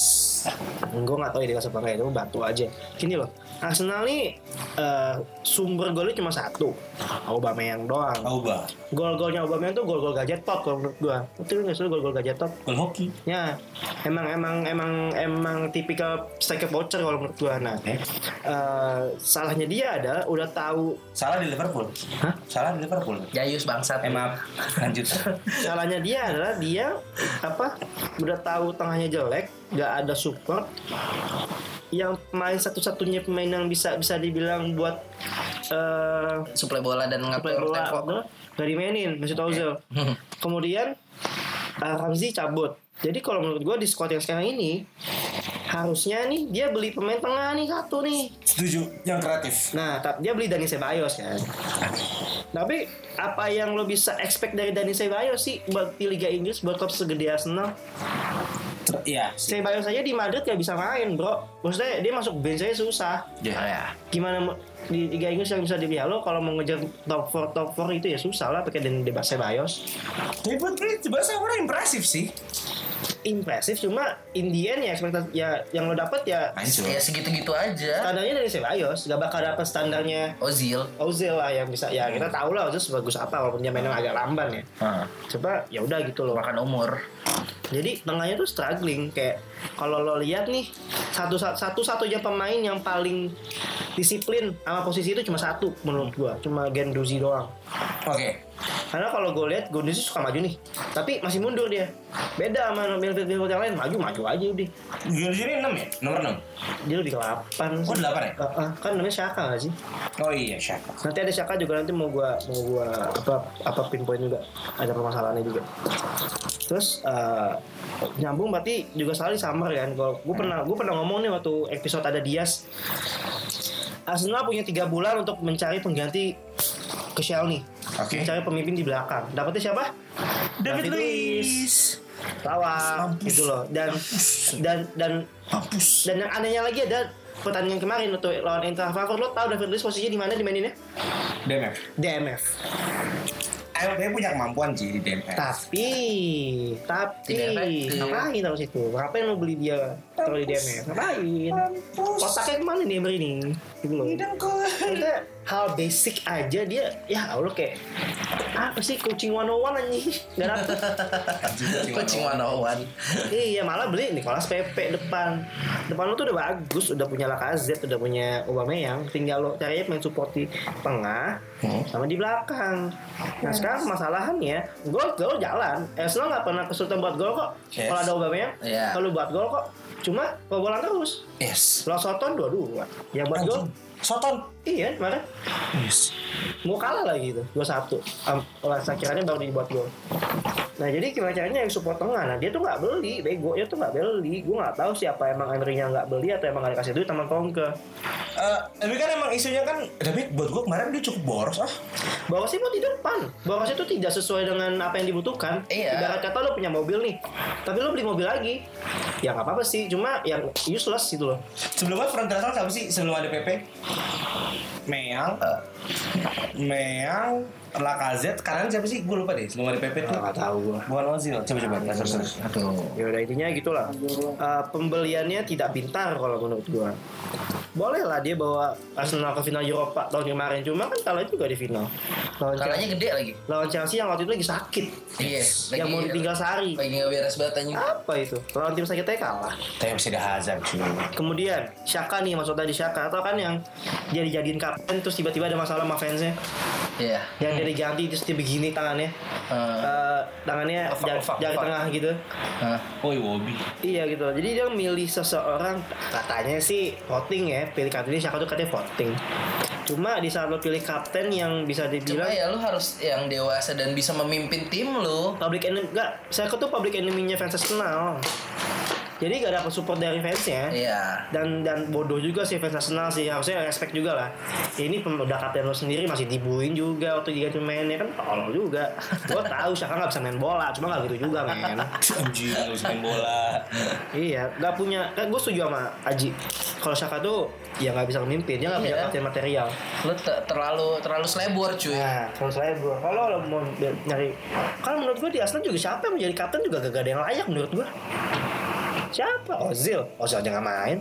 Speaker 2: gue gak ya dia apa enggak itu batu aja. Gini loh Arsenal nih eh, sumber golnya cuma satu Aubameyang doang
Speaker 3: Auba.
Speaker 2: gol-golnya Aubameyang tuh gol-gol gadget top kalau menurut gue itu nggak sih gol-gol gadget top
Speaker 3: Gol hoki.
Speaker 2: ya emang emang emang emang tipikal striker voucher kalau menurut gue nah
Speaker 3: Eh.
Speaker 2: eh, salahnya dia ada udah tahu
Speaker 3: Salah di Liverpool.
Speaker 2: Hah?
Speaker 3: Salah di Liverpool.
Speaker 4: Jayus bangsat.
Speaker 3: Eh maaf. Lanjut.
Speaker 2: salahnya dia adalah dia apa udah tahu tengahnya jelek nggak ada support yang pemain satu-satunya pemain yang bisa bisa dibilang buat eh
Speaker 4: Suplai bola dan ngatur
Speaker 2: bola nggak dimainin Mesut Ozil kemudian uh, Ramzi cabut jadi kalau menurut gue di squad yang sekarang ini harusnya nih dia beli pemain tengah nih satu nih
Speaker 3: Setuju. Yang kreatif.
Speaker 2: Nah, dia beli Dani Ceballos kan. Tapi apa yang lo bisa expect dari Dani Ceballos sih buat di Liga Inggris buat klub segede Arsenal?
Speaker 3: Iya.
Speaker 2: Ceballos aja di Madrid gak bisa main, bro. Maksudnya dia masuk bench aja susah.
Speaker 3: Ya.
Speaker 4: ya.
Speaker 2: Gimana mau- di Liga Inggris yang bisa dilihat lo kalau mau ngejar top 4 top 4 itu ya susah lah pakai Dani Ceballos.
Speaker 3: Tapi buat gue bahasa orang impresif sih.
Speaker 2: Impresif cuma in the end ya ekspektasi ya yang lo dapet ya
Speaker 3: Hancur.
Speaker 4: Ya segitu-gitu aja.
Speaker 2: standarnya dari Ceballos gak bakal dapet standarnya
Speaker 4: Ozil.
Speaker 2: Ozil lah yang bisa ya kita tahu lah Ozil sebagus apa walaupun dia mainnya agak lamban ya coba ya udah gitu loh
Speaker 4: Makan umur.
Speaker 2: jadi tengahnya tuh struggling kayak kalau lo lihat nih satu satu satunya pemain yang paling disiplin sama posisi itu cuma satu menurut gua cuma Genduzi doang
Speaker 3: Oke.
Speaker 2: karena kalau gue lihat Genduzi suka maju nih tapi masih mundur dia beda sama midfield midfield yang lain maju maju aja udah
Speaker 3: Gue di sini 6 ya? Nomor 6.
Speaker 2: dia ke 8
Speaker 3: Oh 8 ya?
Speaker 2: kan namanya Shaka gak sih
Speaker 3: Oh iya, Shaka.
Speaker 2: nanti ada Shaka juga nanti mau gua mau gua apa apa pinpoint juga ada permasalahannya juga terus eh, nyambung berarti juga sekali summer kan kalau gue pernah gue pernah ngomong nih waktu episode ada Dias Arsenal punya tiga bulan untuk mencari pengganti ke Shelny
Speaker 3: Oke.
Speaker 2: mencari pemimpin di belakang dapetnya siapa
Speaker 3: David Luiz.
Speaker 2: Lawak
Speaker 3: Mampus.
Speaker 2: gitu loh dan dan dan
Speaker 3: Mampus.
Speaker 2: dan yang anehnya lagi ada pertandingan kemarin untuk lawan Eintracht Frankfurt lo tau David Luiz posisinya di mana dimaininnya
Speaker 3: DMF.
Speaker 2: DMF
Speaker 3: MPP punya kemampuan sih di DMS.
Speaker 2: Tapi, tapi ngapain taruh situ? Ngapain lo beli dia taruh di DMS? Ngapain? Otaknya ke mana nih Emery nih? Gitu loh. Maksudnya hal basic aja dia ya Allah kayak apa sih coaching 101 anjing gak dapet
Speaker 4: Coaching 101.
Speaker 2: iya malah beli Nicolas Pepe depan depan lu tuh udah bagus udah punya Lacazette udah punya Aubameyang tinggal lo caranya main support di tengah sama di belakang nah sekarang masalahannya gol gol jalan Arsenal nggak pernah kesulitan buat gol kok
Speaker 3: Yes.
Speaker 2: kalau ada Aubameyang
Speaker 4: Iya.
Speaker 2: kalau buat gol kok cuma kebobolan terus.
Speaker 3: Yes.
Speaker 2: Lo Soton dua-dua. Yang buat gol.
Speaker 3: Soton.
Speaker 2: iya kemarin.
Speaker 3: Yes.
Speaker 2: mau kalah lagi itu dua satu. Orang sakiranya baru dibuat gol. Nah jadi gimana caranya yang support tengah nah dia tuh nggak beli. Bego dia tuh nggak beli. Gue nggak tahu siapa emang Emery-nya nggak beli atau emang nggak dikasih duit sama Kongke
Speaker 3: Eh, tapi kan emang isunya kan, tapi buat gue kemarin dia cukup boros ah.
Speaker 2: Boros itu di depan Boros itu tidak sesuai dengan apa yang dibutuhkan
Speaker 4: Iya.
Speaker 2: Ibarat kata lo punya mobil nih Tapi lo beli mobil lagi Ya nggak apa-apa sih Cuma yang useless gitu loh
Speaker 3: Sebelumnya front transfer siapa sih sebelum ada PP? Meyang, Meyang, Lacazette, kanan siapa sih? Gue lupa deh sebelum ada PP tuh.
Speaker 2: Nggak tahu gue
Speaker 3: Bukan Ozil. Coba coba terus terus.
Speaker 4: Aduh.
Speaker 2: Ya udah intinya gitulah. Eh, pembeliannya tidak pintar kalau menurut gua. Boleh lah dia bawa Arsenal ke final Eropa tahun kemarin, cuma kan kalah juga di final. Lawan Chelsea,
Speaker 4: gede lagi.
Speaker 2: lawan Chelsea yang waktu itu lagi sakit.
Speaker 4: Iya.
Speaker 2: yang mau ditinggal sehari.
Speaker 4: Lagi nggak beres banget anjing.
Speaker 2: Apa itu? Lawan tim sakitnya kalah.
Speaker 3: Tapi masih ada Hazard cuy.
Speaker 2: Kemudian Shaka nih maksud tadi Shaka atau kan yang dia dijadiin kapten terus tiba-tiba ada masalah sama fansnya
Speaker 4: Iya.
Speaker 2: yang dia diganti terus dia begini tangannya
Speaker 4: Eh,
Speaker 2: Eh, tangannya
Speaker 4: Ngefak,
Speaker 2: jari, jari
Speaker 4: ngefak.
Speaker 2: tengah gitu
Speaker 4: Hah.
Speaker 3: Oh Iwobi.
Speaker 2: Iya gitu. Jadi dia milih seseorang katanya sih voting ya, pilih kapten ini siapa tuh katanya voting. Cuma di saat lo pilih kapten yang bisa
Speaker 4: Cuma
Speaker 2: dibilang
Speaker 4: ya lu harus yang dewasa dan bisa memimpin tim lu.
Speaker 2: public enemy enggak, saya tuh public enemy-nya fans Arsenal. Jadi gak dapat support dari fansnya.
Speaker 4: Iya.
Speaker 2: Dan dan bodoh juga sih fans Arsenal sih harusnya respect juga lah. Ini udah kapten lo sendiri masih dibuin juga waktu diganti mainnya kan tolol juga. Gue tahu Saka nggak bisa main bola, cuma nggak gitu juga men.
Speaker 3: Anjing harus main bola.
Speaker 2: Iya, nggak punya. Kan gue setuju sama Aji. Kalau Saka tuh ya nggak bisa memimpin, dia nggak punya
Speaker 4: Iya.
Speaker 2: kapten material.
Speaker 4: Te- terlalu terlalu selebor cuy.
Speaker 2: Nah, saya gue, kalau lo mau nyari, kalau menurut gue di Arsenal juga siapa yang menjadi kapten juga gak ada yang layak menurut gue. Siapa? Ozil. Ozil aja nggak main.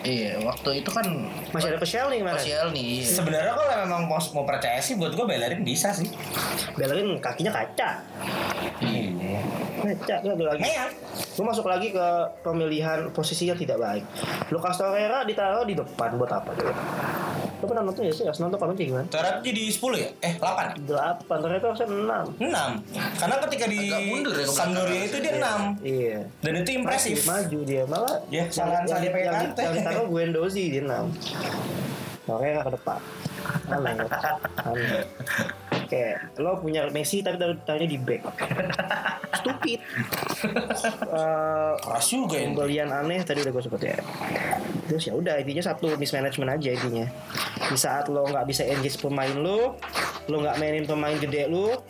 Speaker 4: Iya, waktu itu kan
Speaker 2: Masih ada Peshelny kemarin.
Speaker 4: Pasial nih.
Speaker 3: Sebenarnya kalau memang mau, mau percaya sih buat gue Bellerin bisa sih.
Speaker 2: Bellerin kakinya kaca.
Speaker 3: Iya.
Speaker 2: Kaca tuh lagi.
Speaker 3: Meyang.
Speaker 2: Gue masuk lagi ke pemilihan posisi yang tidak baik. Lucas Torreira ditaruh di depan buat apa? Gitu? Lo pernah nonton ya sih Arsenal tuh kapan gimana?
Speaker 3: Torreira jadi 10 ya? Eh 8
Speaker 2: Delapan, Torreira tuh harusnya enam.
Speaker 3: 6 Karena ketika di
Speaker 4: mundur ya.
Speaker 3: Sampdoria itu dia 6
Speaker 2: Iya.
Speaker 3: Dan itu impresif
Speaker 2: maju dia malah
Speaker 3: Ya, salah dia pakai
Speaker 2: yang,
Speaker 3: kante.
Speaker 2: yang ditaruh Guendouzi dia enam Makanya ke depan aneh aneh kayak lo punya Messi tapi taruh taruhnya di back. Stupid. Eh,
Speaker 3: Keras juga ya
Speaker 2: pembelian aneh tadi udah gue sebut ya. Terus ya udah intinya satu mismanagement aja intinya. Di saat lo nggak bisa engage pemain lo lo nggak mainin pemain gede lo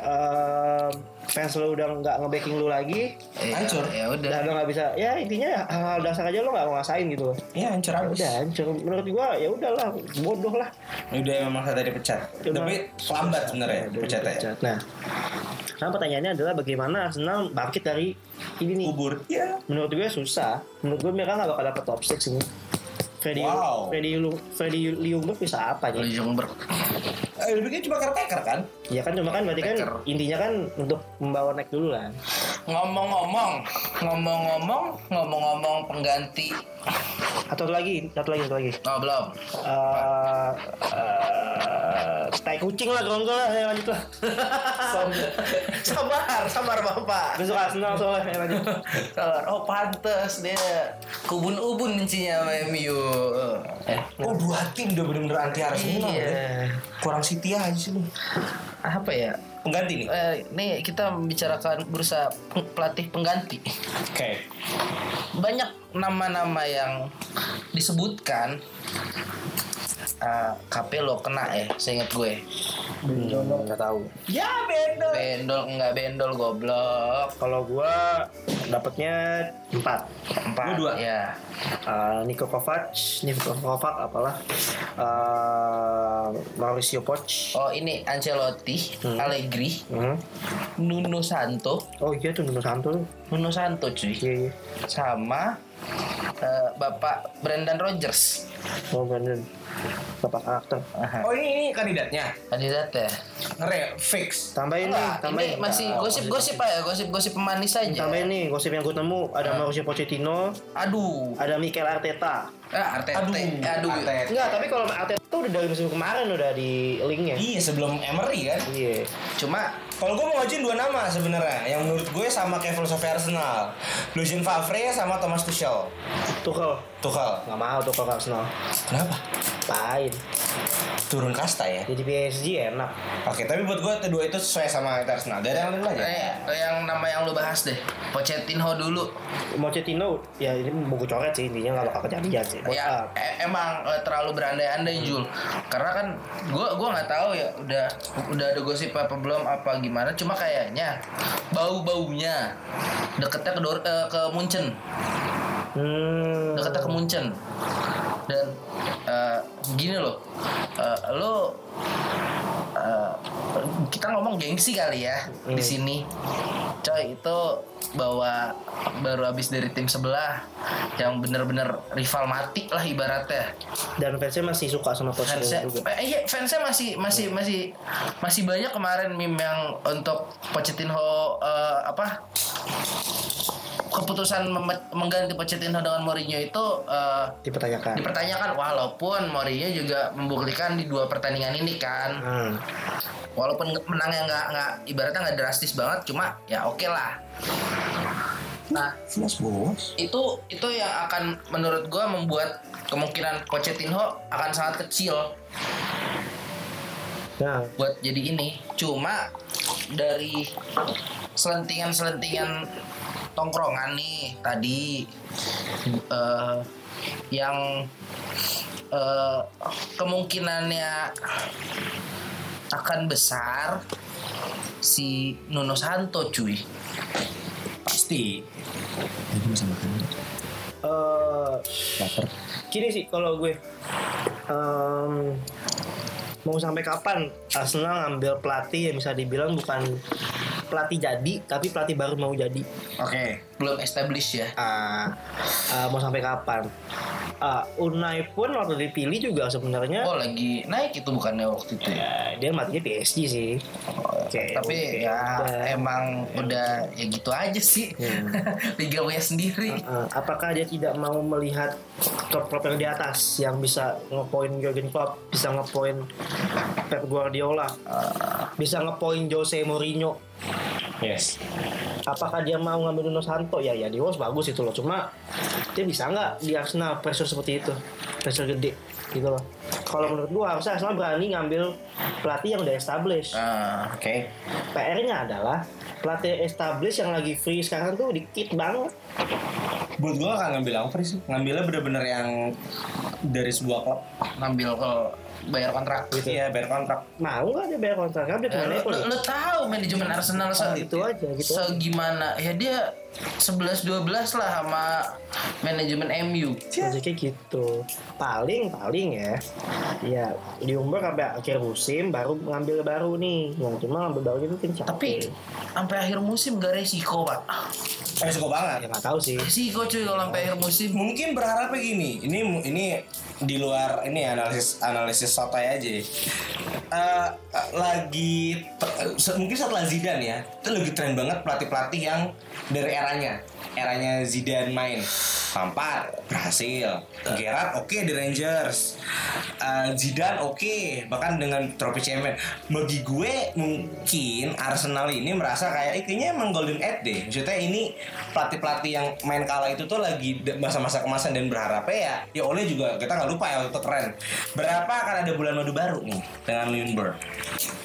Speaker 2: eh, fans lo udah nggak ngebacking lo lagi
Speaker 4: Iya,
Speaker 3: Hancur.
Speaker 4: Ya udah.
Speaker 2: udah lo nggak bisa ya intinya hal-hal dasar aja lo nggak mau ngasain gitu loh.
Speaker 3: Iya hancur
Speaker 2: Ya
Speaker 3: abis.
Speaker 2: udah hancur. Menurut gua ya udahlah bodoh lah.
Speaker 3: Udah memang saya tadi pecat. Tapi lambat sebenarnya
Speaker 2: Udah
Speaker 3: pecatnya.
Speaker 2: dipecat. nah sekarang pertanyaannya adalah bagaimana Arsenal bangkit dari ini nih?
Speaker 3: Kubur. Iya.
Speaker 2: Menurut gue susah. Menurut gue mereka nggak bakal dapet top 6 ini Freddy
Speaker 3: Wow.
Speaker 2: Freddy Lu, Freddy Liungberg bisa apa nih?
Speaker 4: Jungberg.
Speaker 3: Eh lebih cuma caretaker kan
Speaker 2: Ya kan cuma kan berarti kan intinya kan untuk membawa naik dulu lah.
Speaker 4: Ngomong-ngomong, ngomong-ngomong, ngomong-ngomong pengganti.
Speaker 2: Atau lagi, satu lagi, satu lagi.
Speaker 4: Oh, belum.
Speaker 2: Eh, eh, tai kucing lah kalau enggak lah, ya lanjut lah.
Speaker 4: sabar, sabar Bapak.
Speaker 2: Besok Arsenal soalnya, ya lanjut.
Speaker 4: Sabar. Oh, pantes dia kubun-ubun bencinya sama MU. Eh,
Speaker 3: Oh dua tim udah bener-bener anti Arsenal ya.
Speaker 4: iya.
Speaker 3: Kurang City aja sih lu
Speaker 4: Apa ya?
Speaker 3: Pengganti nih
Speaker 4: Eh, nih kita membicarakan bursa pelatih pengganti.
Speaker 3: Oke
Speaker 4: Banyak nama-nama yang disebutkan eh, Capello kena ya, seinget gue.
Speaker 2: Hmm, nggak tahu.
Speaker 3: Ya bendol.
Speaker 4: Bendol enggak bendol goblok.
Speaker 2: Kalau gua dapatnya empat.
Speaker 4: Empat.
Speaker 3: Lu dua?
Speaker 4: Ya.
Speaker 2: Uh, Niko Kovac, Niko Kovac apalah, uh, Mauricio Poch,
Speaker 4: Oh ini Ancelotti, Allegri,
Speaker 2: Hmm.
Speaker 4: Nuno Santo,
Speaker 2: oh iya tuh Nuno Santo,
Speaker 4: Nuno Santo cuy,
Speaker 2: iya iya,
Speaker 4: sama eh, Bapak Brendan Rodgers.
Speaker 2: Oh Brandon, bapak karakter.
Speaker 4: Aha.
Speaker 3: Oh ini, ini kandidatnya.
Speaker 4: Kandidat ya.
Speaker 3: Ngere fix.
Speaker 2: Tambahin nih, tambahin.
Speaker 4: ini masih gosip-gosip pak ya, gosip-gosip pemanis aja.
Speaker 2: Tambahin nih gosip yang gue temu ada Mauricio Pochettino,
Speaker 4: Aduh,
Speaker 2: ada Mikel Arteta.
Speaker 4: eh, Arteta,
Speaker 3: Aduh,
Speaker 4: aduh,
Speaker 3: Arteta.
Speaker 2: Enggak, tapi kalau Arteta tuh udah dari musim kemarin udah di linknya.
Speaker 3: Iya sebelum Emery kan.
Speaker 2: Iya.
Speaker 4: Cuma
Speaker 3: Kalau gue mau ngajuin dua nama sebenarnya, yang menurut gue sama kayak filosofi Arsenal, Lucien Favre sama Thomas Tuchel.
Speaker 2: Tuchel
Speaker 3: Tuchel.
Speaker 2: nggak mau Tuchel ke Arsenal.
Speaker 3: Kenapa?
Speaker 2: Pain.
Speaker 3: Turun kasta ya.
Speaker 2: Jadi PSG enak.
Speaker 3: Oke, tapi buat gue kedua itu sesuai sama Arsenal. Dari yang lain aja.
Speaker 4: eh, yang nama yang lu bahas deh, Pochettino dulu.
Speaker 2: Pochettino ya ini buku coret sih intinya nggak bakal kejadian sih. Buat
Speaker 4: ya
Speaker 2: apa?
Speaker 4: e- emang eh, terlalu berandai-andai Jul karena kan gua gua nggak tahu ya udah udah ada gosip apa belum apa gimana cuma kayaknya bau baunya deketnya ke Dor- eh, ke Munchen
Speaker 2: Hmm.
Speaker 4: deketnya ke Munchen dan eh, gini loh eh, lo eh, kita ngomong gengsi kali ya di sini coy itu bawa baru habis dari tim sebelah yang bener-bener rival mati lah ibaratnya
Speaker 2: Dan fansnya masih suka sama
Speaker 4: fansnya
Speaker 2: Pochettino juga.
Speaker 4: eh, iya fansnya masih masih masih masih banyak kemarin meme yang untuk Pochettino eh, apa keputusan mengganti Pochettino dengan Mourinho itu eh,
Speaker 2: Dipertanyakan.
Speaker 4: dipertanyakan. Walaupun Mourinho juga membuktikan di dua pertandingan ini kan.
Speaker 2: Hmm.
Speaker 4: walaupun menangnya nggak nggak ibaratnya nggak drastis banget cuma ya oke lah. Nah itu itu yang akan menurut gua membuat kemungkinan Pochettino akan sangat kecil.
Speaker 2: Nah,
Speaker 4: buat jadi ini. Cuma dari selentingan-selentingan tongkrongan nih tadi. Eh, yang eh, kemungkinannya akan besar si Nuno Santo cuy.
Speaker 3: Pasti.
Speaker 2: eh gini sih kalau gue. Em, mau sampai kapan Arsenal ngambil pelatih yang bisa dibilang bukan pelatih jadi tapi pelatih baru mau jadi
Speaker 3: Oke.
Speaker 4: Belum established ya
Speaker 2: Ah, ah, mau sampai kapan Ah, Unai pun waktu dipilih juga sebenarnya
Speaker 4: oh lagi naik itu bukannya waktu itu ya
Speaker 2: dia matinya PSG sih Oke,
Speaker 4: tapi
Speaker 2: oke,
Speaker 4: ya
Speaker 2: udah.
Speaker 4: emang udah ya gitu aja sih
Speaker 2: Hmm.
Speaker 4: liga nya sendiri
Speaker 2: Uh, apakah dia tidak mau melihat klub-klub yang di atas yang bisa ngepoin Jurgen Klopp, bisa ngepoin Pep Guardiola, uh, bisa ngepoin Jose Mourinho?
Speaker 3: Yes.
Speaker 2: Apakah dia mau ngambil Nuno Santo? Ya, ya di Wolves bagus itu loh. Cuma dia bisa nggak di Arsenal pressure seperti itu, pressure gede gitu loh. Kalau menurut gua harusnya Arsenal berani ngambil pelatih yang udah established.
Speaker 4: Ah,
Speaker 3: Oke.
Speaker 2: PR-nya adalah pelatih established yang lagi free sekarang tuh dikit banget.
Speaker 3: Buat gue akan ngambil apa sih? Ngambilnya bener-bener yang dari sebuah klub.
Speaker 4: ngambil ke bayar kontrak
Speaker 3: Iya, bayar kontrak.
Speaker 2: Mau nggak dia bayar kontrak? Kan dia
Speaker 4: Eh, lu, lu, lu tahu manajemen Arsenal se
Speaker 2: itu aja gitu.
Speaker 4: segimana ya dia 11 12 lah sama manajemen MU.
Speaker 2: Logiknya gitu. Paling paling ya. Ya diumbar sampai akhir musim baru ngambil baru nih. Yang cuma ngambil baru itu kan capek.
Speaker 4: Tapi sampai akhir musim gak resiko, Pak.
Speaker 3: Suka banget.
Speaker 2: ya nggak tahu sih.
Speaker 4: Resiko cuy kalau sampai akhir musim.
Speaker 3: Mungkin berharapnya gini, ini ini di luar ini analisis analisis sotoy aja. Eh, lagi mungkin setelah Zidane ya, itu lagi tren banget pelatih-pelatih yang dari eranya, eranya Zidane main. Lampard berhasil, Gerrard oke di Rangers, Eh, Zidane oke bahkan dengan trofi champion. Bagi gue mungkin Arsenal ini merasa kayak "Eh, kayaknya emang golden age deh. Maksudnya ini pelatih-pelatih yang main kala itu tuh lagi masa-masa kemasan dan berharapnya ya ya oleh juga kita nggak lupa ya waktu itu keren. Berapa akan ada bulan madu baru nih dengan Lindbergh.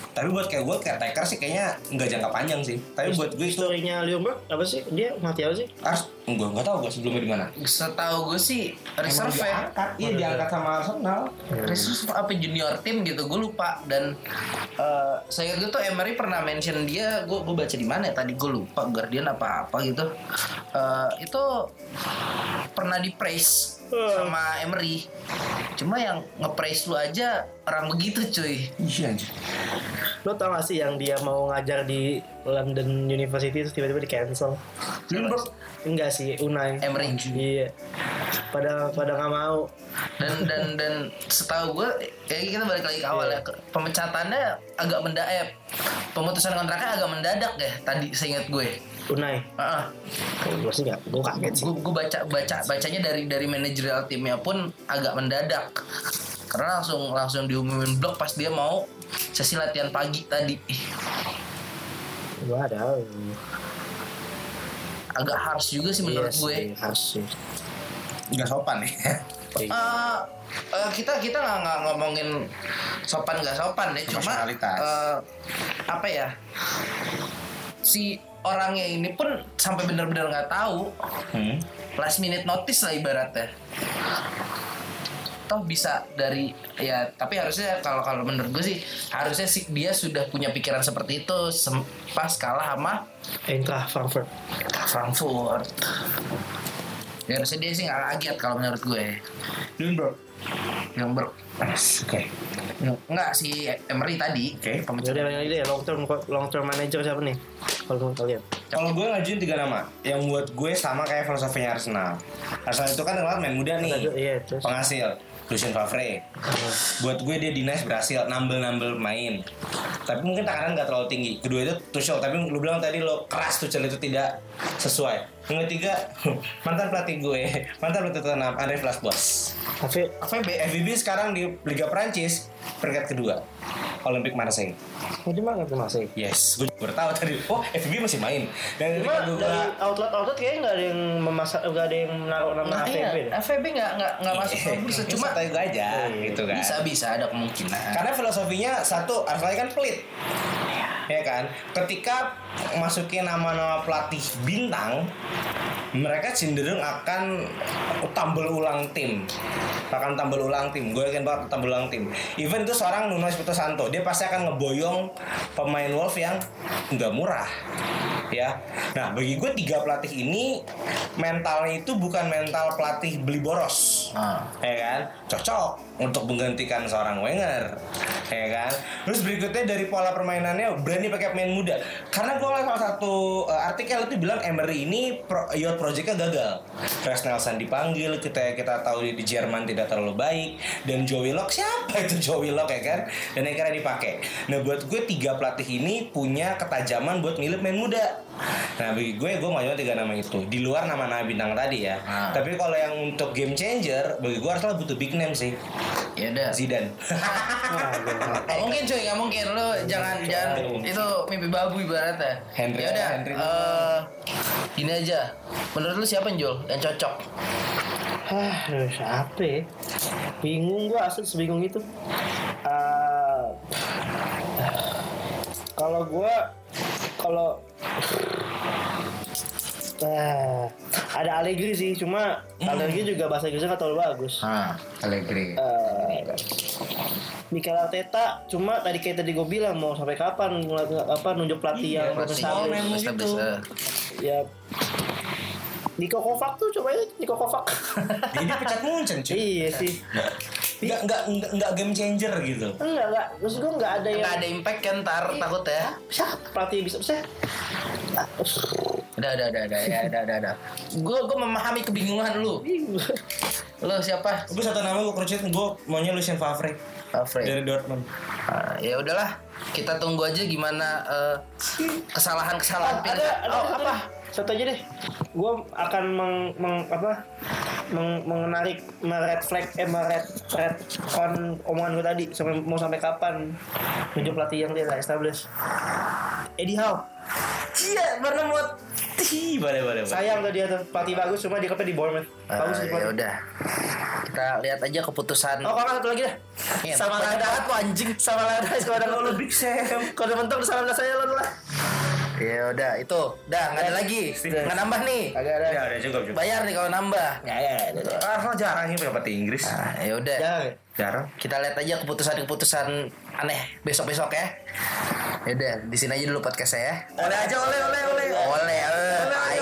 Speaker 3: Tapi buat kayak gue caretaker sih kayaknya nggak jangka panjang sih. Tapi buat gue itu
Speaker 2: Historinya Ljungberg apa sih? Dia mati apa sih?
Speaker 3: harus gue nggak tahu gue sebelumnya di mana.
Speaker 4: Setahu gue sih reserve ya.
Speaker 3: diangkat, iya diangkat sama Arsenal.
Speaker 4: Reserve apa junior tim gitu gue lupa dan eh, saya gue tuh Emery pernah mention dia gue gue baca di mana ya tadi gue lupa Guardian apa apa gitu Eh, itu pernah di praise sama Emery cuma yang nge-praise lu aja orang begitu cuy
Speaker 3: Iya.
Speaker 2: Lo tau gak sih yang dia mau ngajar di London University terus tiba-tiba di cancel? Enggak sih, Unai.
Speaker 4: Emery
Speaker 2: Iya. Pada pada nggak mau.
Speaker 4: dan dan dan setahu gue ya kita balik lagi ke awal ya ke- pemecatannya agak mendadak pemutusan kontraknya agak mendadak ya tadi seingat gue
Speaker 2: Unai.
Speaker 4: Ah,
Speaker 2: Gue sih gue kaget sih.
Speaker 4: gue baca baca bacanya dari dari manajerial timnya pun agak mendadak karena langsung langsung diumumin blok pas dia mau sesi latihan pagi tadi
Speaker 2: ada.
Speaker 4: agak harus juga sih menurut
Speaker 2: Iya
Speaker 4: gue
Speaker 2: harus sih.
Speaker 3: Nggak sopan nih.
Speaker 4: Eh, eh, kita kita nggak nggak ngomongin sopan nggak sopan ya cuma eh, apa ya si orangnya ini pun sampai benar-benar nggak tahu
Speaker 3: Hmm.
Speaker 4: last minute notice lah ibaratnya toh bisa dari ya tapi harusnya kalau kalau menurut gue sih harusnya sih dia sudah punya pikiran seperti itu pas kalah sama
Speaker 2: Eintracht Frankfurt.
Speaker 4: Frankfurt ya harusnya dia sih nggak kaget kalau menurut gue
Speaker 3: Ljungberg.
Speaker 4: Yang ber
Speaker 3: Oke.
Speaker 4: Enggak si Emery tadi
Speaker 3: Oke.
Speaker 4: pemecat.
Speaker 2: Jadi yang ini deh long term long term manager siapa nih? Kalau kalian?
Speaker 3: Kalau gue ngajuin tiga nama yang buat gue sama kayak filosofinya Arsenal. Arsenal itu kan terkenal main muda nih,
Speaker 2: Iya terus.
Speaker 3: penghasil. Lucien Favre. Buat gue dia dinas berhasil nambel-nambel main. Tapi mungkin tekanan nggak terlalu tinggi. Kedua itu Tuchel, tapi lu bilang tadi lo keras Tuchel itu tidak sesuai. Yang ketiga mantan pelatih gue, mantan pelatih Tottenham Andre Villas-Boas.
Speaker 2: Tapi
Speaker 3: FVB, FVB sekarang di Liga Prancis peringkat kedua. Olympic Marseille.
Speaker 2: mau di mana tuh masih?
Speaker 3: Yes, gue baru tahu tadi. Oh, FVB masih main. Dan
Speaker 2: Cuma dari outlet outlet kayaknya nggak ada yang memasak nggak ada yang menaruh nama
Speaker 4: Nah,
Speaker 2: AVB
Speaker 4: iya. FVB nggak nggak nggak masuk ke bursa cuma
Speaker 3: tahu gue aja gitu kan.
Speaker 4: bisa bisa ada kemungkinan.
Speaker 3: Karena filosofinya satu, Arsenal kan pelit. Ya kan? Ketika masukin nama-nama pelatih bintang, mereka cenderung akan tambal ulang tim. Akan tambal ulang tim. Gue yakin banget tambal ulang tim. Even itu seorang Nuno Espirito Santo, dia pasti akan ngeboyong pemain Wolf yang nggak murah. Ya. Nah, bagi gue tiga pelatih ini mentalnya itu bukan mental pelatih beli boros
Speaker 4: Ah.
Speaker 3: ya kan cocok untuk menggantikan seorang Wenger ya kan? Terus berikutnya dari pola permainannya berani pakai pemain muda. Karena gue salah satu uh, artikel itu bilang Emery ini pro, youth projectnya gagal. Chris Nelson dipanggil kita kita tahu di, di Jerman tidak terlalu baik. Dan Joe Willock siapa itu Joe Willock ya kan? Dan akhirnya dipakai. Nah buat gue tiga pelatih ini punya ketajaman buat milih pemain muda nah bagi gue gue nggak tiga nama itu di luar nama-nama bintang tadi ya
Speaker 4: Ah.
Speaker 3: tapi kalau yang untuk game changer bagi gue Arsenal butuh big name sih
Speaker 4: Ya udah.
Speaker 3: Zidane
Speaker 2: gue Nggak
Speaker 4: mungkin cuy, nggak mungkin lo jangan jangan itu mimpi babu ibaratnya.
Speaker 3: Henry-
Speaker 4: ya udah.
Speaker 3: Henry.
Speaker 4: eh, gini aja. Menurut lu siapa Jul yang cocok?
Speaker 2: Hah, aduh, siapa ya? Bingung gua asli sebingung itu. Ah, kalau gua kalau Ah, ada Allegri sih, cuma Allegri juga bahasa Inggrisnya nggak terlalu bagus.
Speaker 4: Ah, Allegri.
Speaker 2: Eh, Mikel Arteta, cuma tadi kayak tadi gue bilang mau sampai kapan ngeliat- apa nunjuk pelatih yang
Speaker 4: Pasti
Speaker 2: profesional.
Speaker 3: memang
Speaker 4: bisa
Speaker 3: gitu.
Speaker 4: bisa.
Speaker 2: ya Niko Kovac tuh coba aja Niko Kovac
Speaker 3: jadi pecat Munchen cuy
Speaker 2: iya sih
Speaker 3: nggak nggak nggak nggak game changer gitu
Speaker 2: enggak enggak maksud gue enggak ada yang
Speaker 4: Nggak ada impact kan ntar takut ya.
Speaker 2: siapa pelatih bisa bisa
Speaker 4: Udah, udah, udah, udah, ya, udah, udah, udah. Gue gue memahami kebingungan lu. Lu siapa?
Speaker 3: gue satu nama gue kerucut gue maunya Lucien Favre
Speaker 4: Alfred.
Speaker 3: dari Dortmund
Speaker 4: Ah, ya udahlah, kita tunggu aja gimana eh, kesalahan-kesalahan
Speaker 2: ada
Speaker 4: Pirlo.
Speaker 2: ada
Speaker 4: Oh,
Speaker 2: satu
Speaker 4: apa?
Speaker 2: Deh. satu aja deh gue akan meng, meng- apa meng, menarik red flag eh red red on omongan gue tadi sampai mau sampai kapan nunjuk pelatih yang dia establish Eddie Howe
Speaker 4: Iya, Bournemouth.
Speaker 3: Ih, boleh boleh.
Speaker 2: Sayang tuh dia tuh pelatih bagus cuma dia di Bournemouth. Bagus
Speaker 4: Eh,
Speaker 2: di
Speaker 4: ya udah. Kita lihat aja keputusan.
Speaker 2: Oh, kalau satu lagi dah.
Speaker 4: Iya,
Speaker 2: sama Lada
Speaker 4: lu, anjing.
Speaker 2: Sama Lada kalau ada lu Big Sam. Kalau ada mentok salam saya lu lah.
Speaker 4: Ya udah, itu. Udah, nggak ada lagi. Nggak nambah nih.
Speaker 2: Agak ada.
Speaker 3: Ya udah cukup cukup.
Speaker 4: Bayar nih kalau nambah.
Speaker 2: Ya ya. ya.
Speaker 3: Arsenal jarang ini dapat Inggris.
Speaker 4: Nah, ya udah.
Speaker 3: Jarang.
Speaker 4: Kita lihat aja keputusan-keputusan aneh besok-besok ya. Ya udah, di sini aja dulu podcast saya ya.
Speaker 3: Oleh aja oleh oleh oleh.
Speaker 4: Oleh, oleh, ayo, ayo.